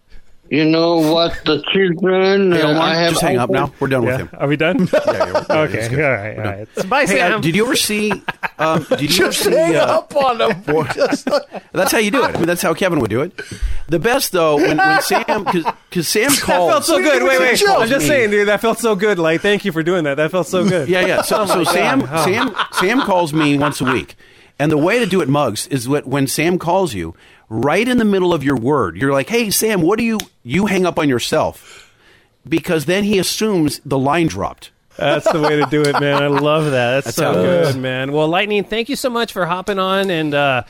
You know what the children. Hey, uh, Omar, I have just hang up now. We're done with him. Are we done? [LAUGHS] Yeah, yeah, okay. All right. All right. So bye, Hey, uh, Sam. did you ever see? Um, did you ever Just see? hang uh, up on them. [LAUGHS] Just- [LAUGHS] That's how you do it. I mean, that's how Kevin would do it. The best though, when, when Sam, because Sam that calls. felt so good. Wait, wait. I'm just saying, dude. That felt so good. Like, thank you for doing that. That felt so good. Yeah, yeah. So, so Sam, Sam, Sam calls me once a week, and the way to do it, Mugs, is what when Sam calls you, right in the middle of your word, you're like, "Hey, Sam, what do you?" You hang up on yourself because then he assumes the line dropped. That's the way to do it, man. I love that. That's, That's so good, man. Well, Lightning, thank you so much for hopping on and uh,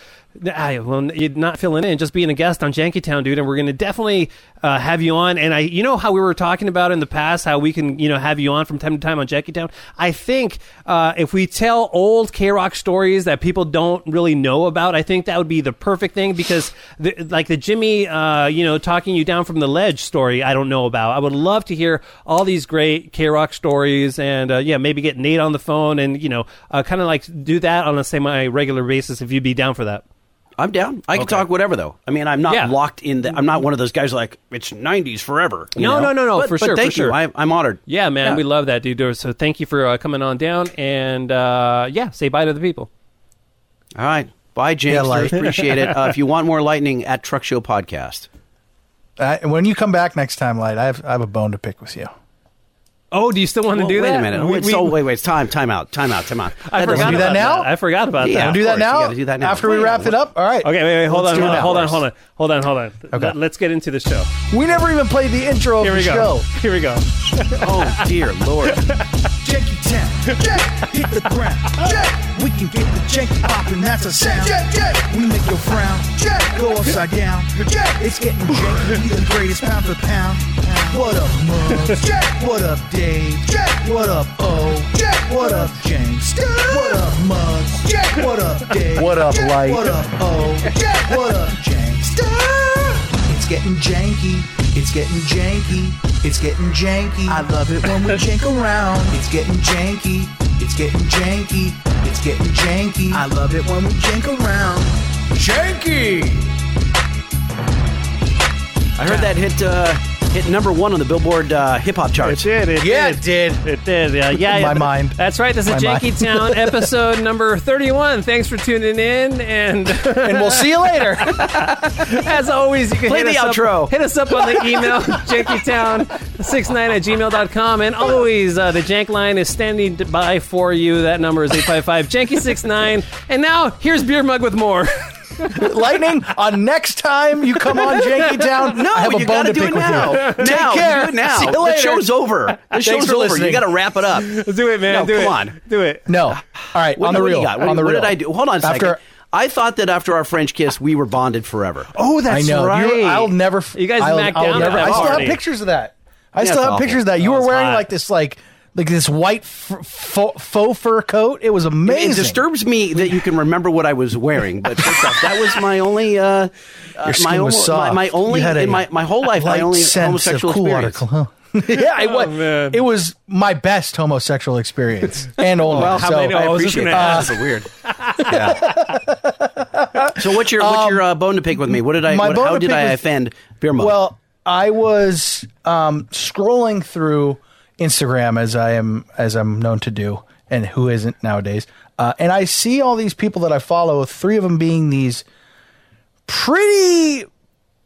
I, well, you're not filling in, just being a guest on Janky Town, dude. And we're going to definitely uh, have you on. And I, you know how we were talking about in the past, how we can, you know, have you on from time to time on Janky Town. I think uh, if we tell old K Rock stories that people don't really know about, I think that would be the perfect thing because, the, like the Jimmy, uh, you know, talking you down from the ledge story, I don't know about. I would love to hear all these great K Rock stories, and uh, yeah, maybe get Nate on the phone, and you know, uh, kind of like do that on a semi regular basis if you'd be down for that. I'm down. I can talk whatever though. I mean, I'm not Yeah. locked in. The, I'm not one of those guys like it's '90s forever. you No, know? no, no, no, But- for but sure, for Thank sure. you. I, I'm honored. Yeah, man, Yeah. we love that, dude. So thank you for uh, coming on down, and uh, yeah, say bye to the people. All right. Bye, James. Yeah, Appreciate it. Uh, if you want more lightning at Truck Show Podcast. Uh, when you come back next time, Light, I have, I have a bone to pick with you. Oh, do you still want to Well, do wait that? a minute. We- wait, we- so wait, wait. Time. Time out. Time out. Time out. I That forgot doesn't- do that about now? I forgot about Yeah. that. To do that now? do that now. After we wrap it up? All right. Okay, wait, wait, hold on, hold on, hold on, hold on, hold on, hold on. Okay. Let, us get into the show. We never even played the intro Here of we the go. show. Here we go. [LAUGHS] Oh dear Lord. [LAUGHS] Janky Town. Hit the ground. We can get the janky poppin', that's a sound. We make your frown. Go upside down. It's getting janky, we the greatest pound for pound. What up, Muggs? Jack. What up, Dave? Jack. What up, O? Jack. What up, James? What up, Muggs? Jack. What up, Dave? What up, Jack. Light? What up, O? Jack. What up, James? It's getting janky. It's getting janky. It's getting janky. I love it when we jank around. It's getting janky. It's getting janky. It's getting janky. I love it when we jank around. Janky. I heard that hit uh, hit number one on the Billboard uh, hip hop It charts. did. It Yeah, did. it did. It did. Yeah, yeah. My yeah. mind. That's right. This is My Janky mind. Town [LAUGHS] episode number 31. Thanks for tuning in. And And we'll see you later. [LAUGHS] as always, you can Play hit the us outro. Up, hit us up on the email, [LAUGHS] jankytown69 at gmail.com. And always, uh, the Jank line is standing by for you. That number is 855 Janky69. And now, here's Beer Mug with more. [LAUGHS] Lightning, on next time you come on Janky Town, [LAUGHS] No, I have you a bone gotta do pick it with now. you. Take you care. do it now. See you the show's over. The show's over. listening. You got to wrap it up. do it, man. No, do come it. on. Do it. No. All right, What, on the real. What, on the what real. did I do? Hold on a second. After, I thought that after our French kiss, we were bonded forever. Oh, that's I know. right. You're, I'll never. You guys I'll, I'll down never, at I still have pictures of that. I Yeah, still have awful. pictures of that. You Oh, were wearing hot. like this, like, like this white f- faux, faux fur coat. It was amazing. It disturbs me that you can remember what I was wearing, but first off, that was my only. Uh, uh, Your skin my, was only- soft. my, my only You had a in my, my whole life, my light only sense homosexual of cool water experience. cologne. [LAUGHS] yeah, it was. Oh, man. It was my best homosexual experience, and only. Well, how so, many- I I was just appreciate gonna that. ask. That's weird. Yeah. [LAUGHS] so what's your what's your uh, bone to pick with me? What did I? my What, bone how to did pick I with- offend beer mug? Well, I was um, scrolling through Instagram as I am as I'm known to do, and who isn't nowadays. Uh, and I see all these people that I follow. Three of them being these pretty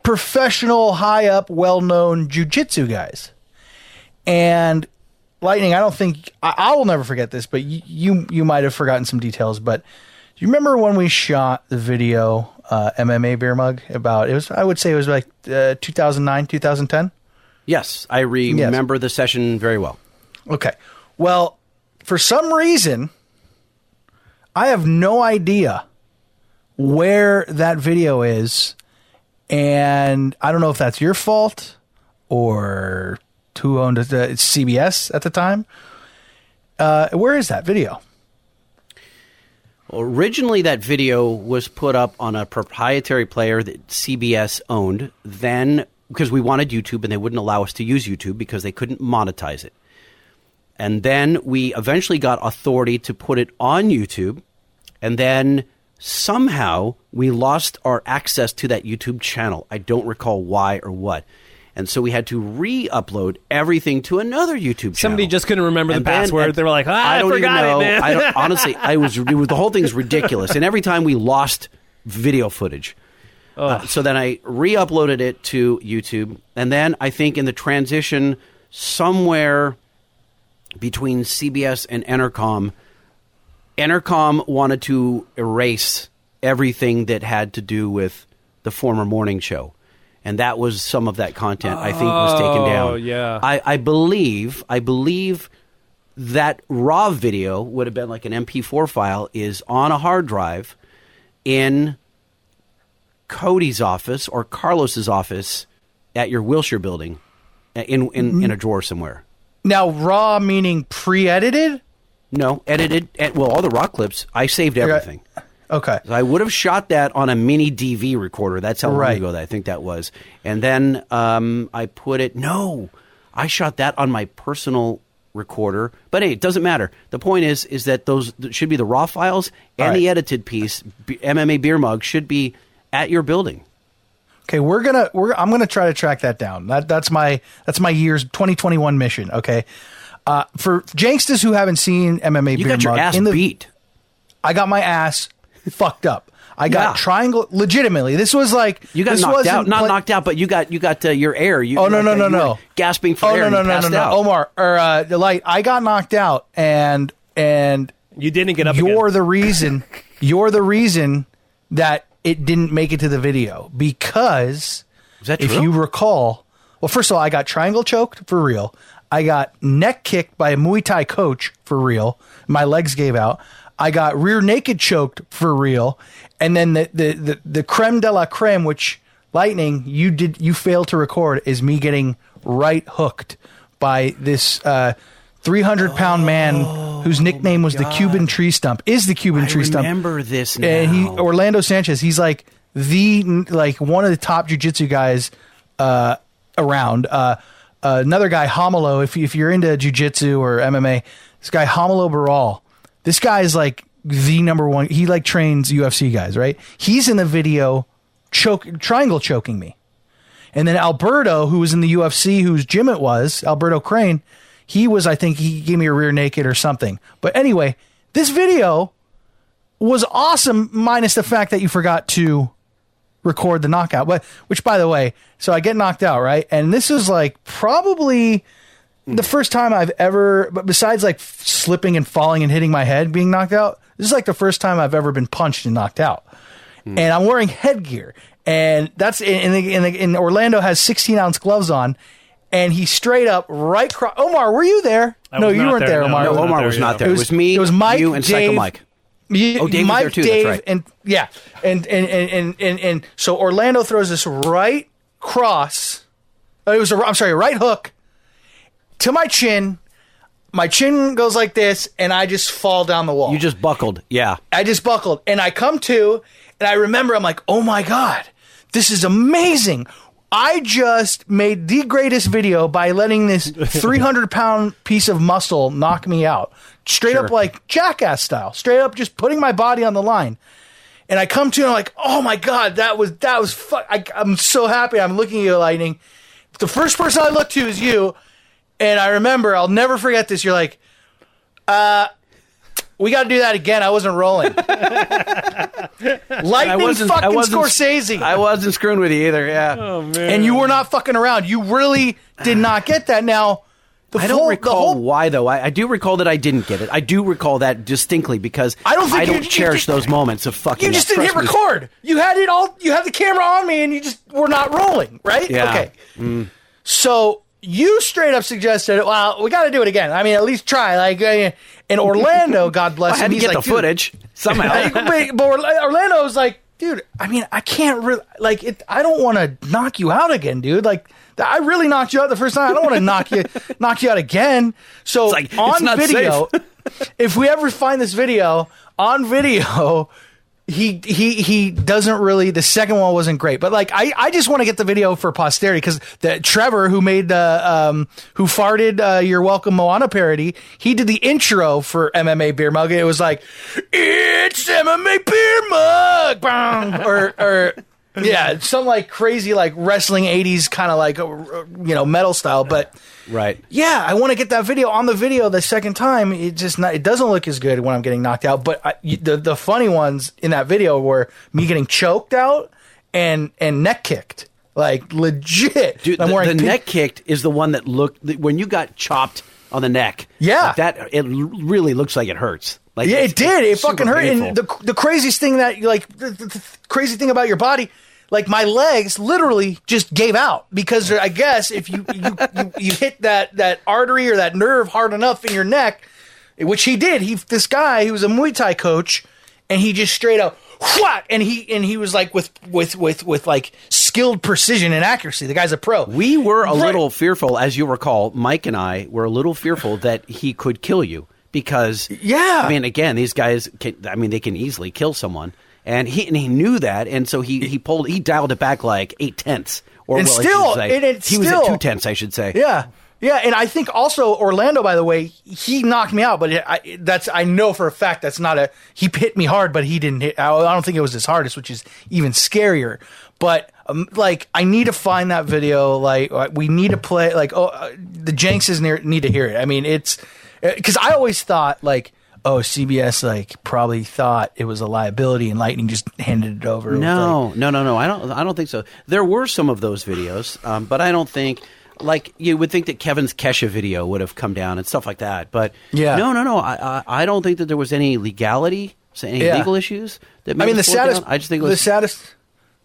professional, high up, well known jujitsu guys. And Lightning, I don't think I, I will never forget this, but you, you you might have forgotten some details. But do you remember when we shot the video uh, MMA beer mug about it was I would say it was like uh, 2009, 2010. Yes, I remember the session very well. Okay. Well, for some reason, I have no idea where that video is, and I don't know if that's your fault or who owned it. Uh, CBS at the time. Uh, where is that video? Originally, that video was put up on a proprietary player that CBS owned. Then, because we wanted YouTube and they wouldn't allow us to use YouTube because they couldn't monetize it. And then we eventually got authority to put it on YouTube. And then somehow we lost our access to that YouTube channel. I don't recall why or what. And so we had to re-upload everything to another YouTube channel. Somebody just couldn't remember the then- password. They were like, ah, I don't even forgot it, know. man. I don't, [LAUGHS] honestly, I was, it was the whole thing's ridiculous. And every time we lost video footage. Uh, so then I re-uploaded it to YouTube, and then I think in the transition somewhere between CBS and Entercom, Entercom wanted to erase everything that had to do with the former morning show. And that was some of that content I think was taken down. Oh, down. yeah. I, I believe I believe that raw video would have been like an MP4 file is on a hard drive in Cody's office or Carlos's office at your Wilshire building in in, in a drawer somewhere. Now, raw meaning pre-edited. No, edited. ed- well, all the rock clips. I saved everything. Okay. So I would have shot that on a mini DV recorder. That's how long Right. ago that I think that was. And then um, I put it. No, I shot that on my personal recorder. But hey, it doesn't matter. The point is, is that those should be the raw files and All the edited piece. B- MMA beer mug should be at your building. Okay, we're gonna we're I'm gonna try to track that down. That that's my that's my year's 2021 mission. Okay, uh, for Janksters who haven't seen MMA, You Beer got your Mug, ass in the, beat. I got my ass fucked up. I got Yeah. triangle. Legitimately, this was like You got this knocked out. Not pla- knocked out, but you got you got uh, your air. You, Oh no like, no uh, no you were no! Gasping for oh, air. no no no no no! out. Omar or uh, the light. I got knocked out, and and you didn't get up you're again. the reason. you're the reason that it didn't make it to the video because if you recall, well, first of all, I got triangle choked for real. I got neck kicked by a Muay Thai coach for real. My legs gave out. I got rear naked choked for real. And then the the the, the creme de la creme, which lightning you did you failed to record, is me getting right hooked by this uh, 300 pound man whose nickname was the Cuban tree stump. Is the Cuban Oh I tree stump? remember this now. And he Orlando Sanchez. He's like the like one of the top jujitsu guys uh, around. Uh, another guy, Romulo. If if you're into jujitsu or MMA, this guy Romulo Barral. This guy is like the number one. He like trains UFC guys, right? He's in the video, choke triangle choking me. And then Alberto, who was in the UFC, whose gym it was, Alberto Crane, he was, I think, he gave me a rear naked or something. But anyway, this video was awesome, minus the fact that you forgot to record the knockout. But which, by the way, so I get knocked out, right? And this is like probably the first time I've ever, but besides like slipping and falling and hitting my head, being knocked out, this is like the first time I've ever been punched and knocked out. Hmm. And I'm wearing headgear, and that's in, in, in, in Orlando has 16 ounce gloves on. And he straight up right cro- Omar, were you there? I no, was you not weren't there, there, no. Omar. I no, was not Omar there was not there. It It was- was, me, it was Mike, you, and Psycho Dave, Mike. You- Oh, Dave was Mike, there too, that's right. and yeah, and and and and and, and so Orlando throws this right cross. uh, It was a, I'm sorry, right hook to my chin. My chin goes like this, and I just fall down the wall. You just buckled. Yeah. I just buckled, and I come to, and I remember I'm like, oh my god, this is amazing. I just made the greatest video by letting this [LAUGHS] 300 pound piece of muscle knock me out, straight up like jackass style, straight up just putting my body on the line. And I come to, and I'm like, oh my god, that was that was fu- I, I'm so happy. I'm looking at you, lightning. The first person I look to is you, and I remember I'll never forget this. You're like, uh, we got to do that again. I wasn't rolling. [LAUGHS] Lightning fucking Scorsese. I wasn't screwing with you either. Yeah. Oh man. and you were not fucking around. You really did not get that. Now, the I don't full- the recall whole- why though. I, I do recall that I didn't get it. I do recall that distinctly because I don't think I you- don't you cherish just- those moments of fucking. you just up. didn't hit Trust me. record. You had it all. You had the camera on me, and you just were not rolling. Right? Yeah. Mm. Okay. So you straight up suggested, well, we got to do it again. I mean, at least try. Like uh, in Orlando, God bless I had him, to he's get like, the "Dude, footage somehow. [LAUGHS] Like, but, but Orla- Orlando was like, dude, I mean, I can't really like it. I don't want to knock you out again, dude. Like, I really knocked you out the first time. I don't want to knock you [LAUGHS] knock you out again. So It's like, it's on not video, [LAUGHS] if we ever find this video on video. He he he doesn't really. The second one wasn't great, but like I, I just want to get the video for posterity because the Trevor who made the um who farted uh, your welcome Moana parody, he did the intro for MMA beer mug. It was like it's MMA beer mug, or or yeah, some like crazy like wrestling '80s kind of like uh, you know metal style, but right. yeah, I want to get that video on the video the second time. It just not, it doesn't look as good when I'm getting knocked out. But I, the the funny ones in that video were me getting choked out and and neck kicked, like legit. Dude, I'm the, wearing the pink- neck kicked is the one that looked when you got chopped on the neck. Yeah. like that it really looks like it hurts. Like Yeah, it did. It fucking hurt. painful. And the the craziest thing that like the, the, the crazy thing about your body, like my legs literally just gave out because I guess if you you, you, you hit that that artery or that nerve hard enough in your neck, which he did. He this guy he was a Muay Thai coach, and he just straight up what and he and he was like with with with with like skilled precision and accuracy. The guy's a pro. We were a Right. little fearful, as you recall. Mike and I were a little fearful that he could kill you because, Yeah. I mean, again, these guys, can, I mean, they can easily kill someone, and he and he knew that, and so he he pulled, he dialed it back like eight tenths, or And well, still- say, and it's he was at two tenths, I should say. Yeah. Yeah, and I think also Orlando. By the way, he knocked me out, but it, I, that's I know for a fact that's not a. He hit me hard, but he didn't hit. I I don't think it was his hardest, which is even scarier. But um, like, I need to find that video. Like, uh, we need to play. Like, oh, uh, the Jankses near, need to hear it. I mean, it's because I always thought like. Oh, CBS like probably thought it was a liability, and Lightning just handed it over. It was No, no, no, no. I don't. I don't think so. There were some of those videos, um, but I don't think. Like you would think that Kevin's Kesha video would have come down and stuff like that, but Yeah. no, no, no. I, I, I don't think that there was any legality, so any Yeah. legal issues. That I mean, the saddest. down. I just think it the saddest.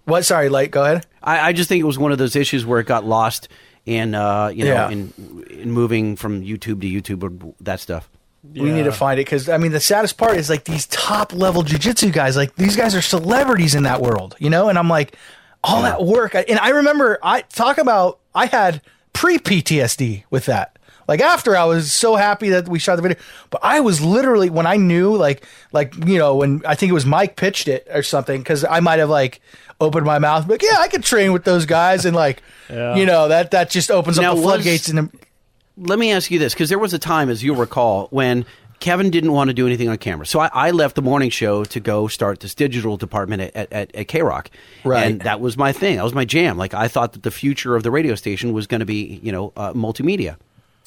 What? Sorry, light. Go ahead. I, I just think it was one of those issues where it got lost in, uh, you know, Yeah. in in moving from YouTube to YouTube or that stuff. We need to find it because I mean the saddest part is like these top level jujitsu guys. Like these guys are celebrities in that world, you know. And I'm like, all that work. I, and I remember I talk about I had pre PTSD with that. Like after I was so happy that we shot the video, but I was literally when I knew like like you know when I think it was Mike pitched it or something because I might have like opened my mouth like yeah I could train with those guys and like you know that that just opens Now, up the was- floodgates and let me ask you this because there was a time, as you'll recall, when Kevin didn't want to do anything on camera. So I, I left the morning show to go start this digital department at, at, at, at K Rock. Right. And that was my thing. That was my jam. Like I thought that the future of the radio station was going to be, you know, uh, multimedia.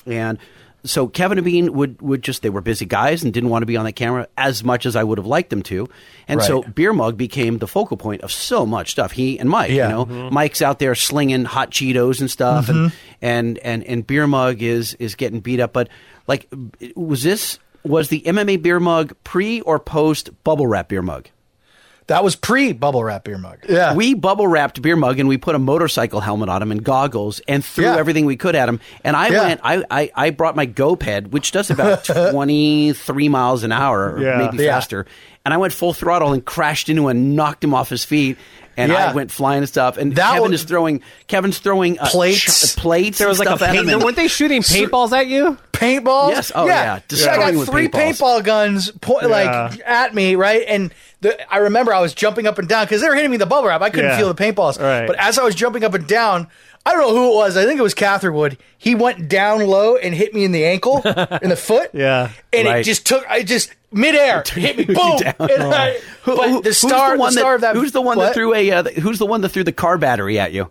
And so Kevin and Bean would, would just, they were busy guys and didn't want to be on that camera as much as I would have liked them to. And so Beer Mug became the focal point of so much stuff. He and Mike, Yeah. you know, mm-hmm. Mike's out there slinging hot Cheetos and stuff, and, mm-hmm. and and and beer mug is is getting beat up. But like, was this was the MMA beer mug pre or post bubble wrap beer mug? That was pre bubble wrap beer mug. Yeah, We bubble wrapped beer mug and we put a motorcycle helmet on him and goggles and threw Yeah. everything we could at him. And I Yeah. went, I, I, I brought my GoPed, which does about [LAUGHS] 23 miles an hour, or Yeah. maybe Yeah. faster. And I went full throttle and crashed into him and knocked him off his feet. And Yeah. I went flying and stuff. And That Kevin was- is throwing, Kevin's throwing uh, Plates. ch- plates. There was and like a stuff at paint. Weren't they shooting paintballs at you? paintballs. Yes. Oh, yeah. I Destroying got with three paintballs. paintball guns po- Yeah. like at me, right? And the, I remember I was jumping up and down because they were hitting me with the bubble wrap. I couldn't Yeah. feel the paintballs. Right. But as I was jumping up and down, I don't know who it was. I think it was Catherwood. He went down low and hit me in the ankle, in the foot. [LAUGHS] Yeah. And Right. it just took. I just midair [LAUGHS] hit me. Boom. down. And I- Who- the who's star, one the star of that. Who's the one what? that threw a? Uh, who's the one that threw the car battery at you?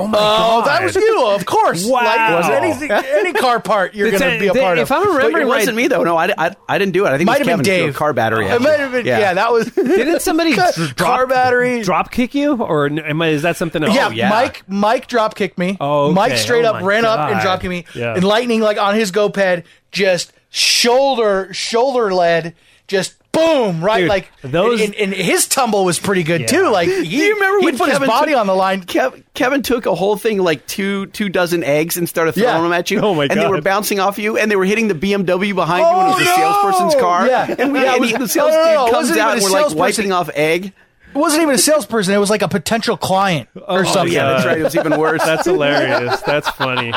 Oh my oh, god! that was you, of course. Wow. Like, was anything, any car part you're going to be a part if of. I'm Wait, remembering it right, wasn't me though. No, I, I, I didn't do it. I think Might it was have Kevin who threw Dave. car battery. At It might have been. Yeah, that was. [LAUGHS] didn't somebody drop, car battery? drop kick you, or am I, is that something else? Yeah, Oh, yeah. Mike. Mike drop kicked me. Oh, okay. Mike straight Oh, up my ran up and God. drop kicked me. Yeah. And lightning, like on his GoPed, just shoulder shoulder led, just boom, right? Dude, like those- And, and his tumble was pretty good Yeah. too. Like he, [LAUGHS] Do you remember he when put Kevin his body took- on the line? Kev, Kevin took a whole thing like two two dozen eggs and started throwing Yeah. them at you. Oh, my And they were bouncing off you, and they were hitting the BMW behind you, and it was Oh, a salesperson's car. Yeah. and, we, Yeah, and was- he- the no, sales no, no, dude comes out and we're like wiping off egg. It wasn't even a salesperson. It was like a potential client or oh, something. Oh, yeah, that's right. It was even worse. That's hilarious. That's funny.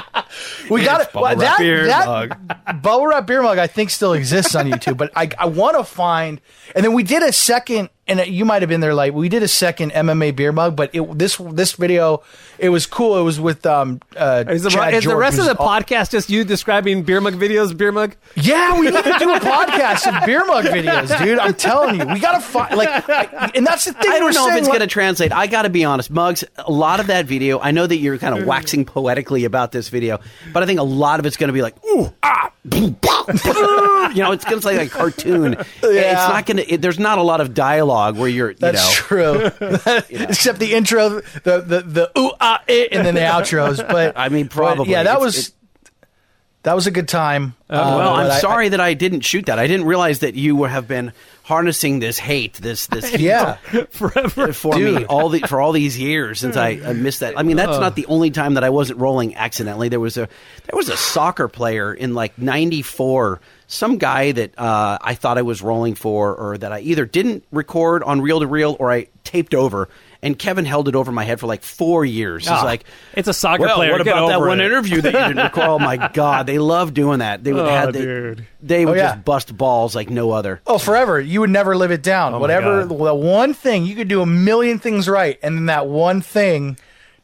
We got it. bubble Well, wrap that beer that mug. bubble wrap beer mug I think still exists on YouTube, but I I want to find. And then we did a second, and you might have been there. Like we did a second MMA beer mug, but it, this this video it was cool. It was with um uh Is the, Chad is the rest of the all- podcast just you describing beer mug videos? Beer mug. Yeah, we need to do a [LAUGHS] podcast of beer mug videos, dude. I'm telling you, we gotta find like, I- and that's the thing. I we're don't know if it's like- going to translate. I got to be honest, Muggs. A lot of that video, I know that you're kind of waxing poetically about this video, but I think a lot of it's going to be like, ooh, ah, boom, bah, bah. you know, it's going to say like a cartoon. [LAUGHS] It's not going to. It, there's not a lot of dialogue where you're, you That's know, true. [LAUGHS] [LAUGHS] Except the intro, the the the ooh ah it, and then the outros. [LAUGHS] But I mean, but, probably. yeah, that It's- was it- that was a good time. Uh, well, but I'm I- sorry that I didn't shoot that. I didn't realize that you were, have been harnessing this hate, this this yeah, Forever. for me all the for all these years since I, I missed that. I mean, that's not the only time that I wasn't rolling accidentally. There was a there was a soccer player in like '94, some guy that uh, I thought I was rolling for, or that I either didn't record on reel to reel or I taped over. And Kevin held it over my head for like four years. He's Ah, like, it's a soccer well, player. What Get about that over one it." interview that you didn't [LAUGHS] record? Oh my god, they love doing that. They would Oh, have they, dude. they would Oh, yeah. just bust balls like no other. oh, forever. You would never live it down. my Whatever God. the one thing you could do a million things right, and then that one thing,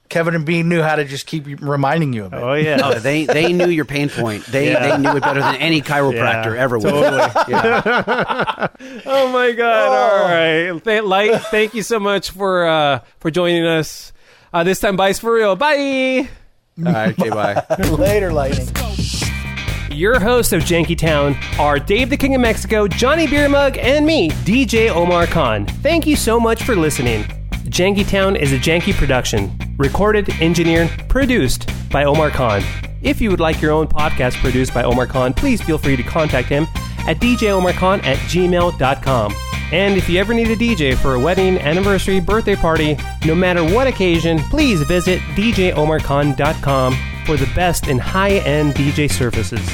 Kevin and Bean knew how to just keep reminding you of it. Oh yeah. Oh, they they knew your pain point. They Yeah. they knew it better than any chiropractor Yeah, ever would. totally. Yeah. [LAUGHS] Oh my god! All right, Th- Light. Thank you so much for uh, for joining us. Uh, this time, bye for real. Bye. All right, okay, bye. [LAUGHS] Later, lightning. Your hosts of Janky Town are Dave the King of Mexico, Johnny Beer Mug, and me, DJ Omar Khan. Thank you so much for listening. Janky Town is a janky production, recorded, engineered, produced by Omar Khan. If you would like your own podcast produced by Omar Khan, please feel free to contact him at djomarkhan at gmail.com. And if you ever need a DJ for a wedding, anniversary, birthday party, no matter what occasion, please visit djomarkhan.com for the best in high end DJ services.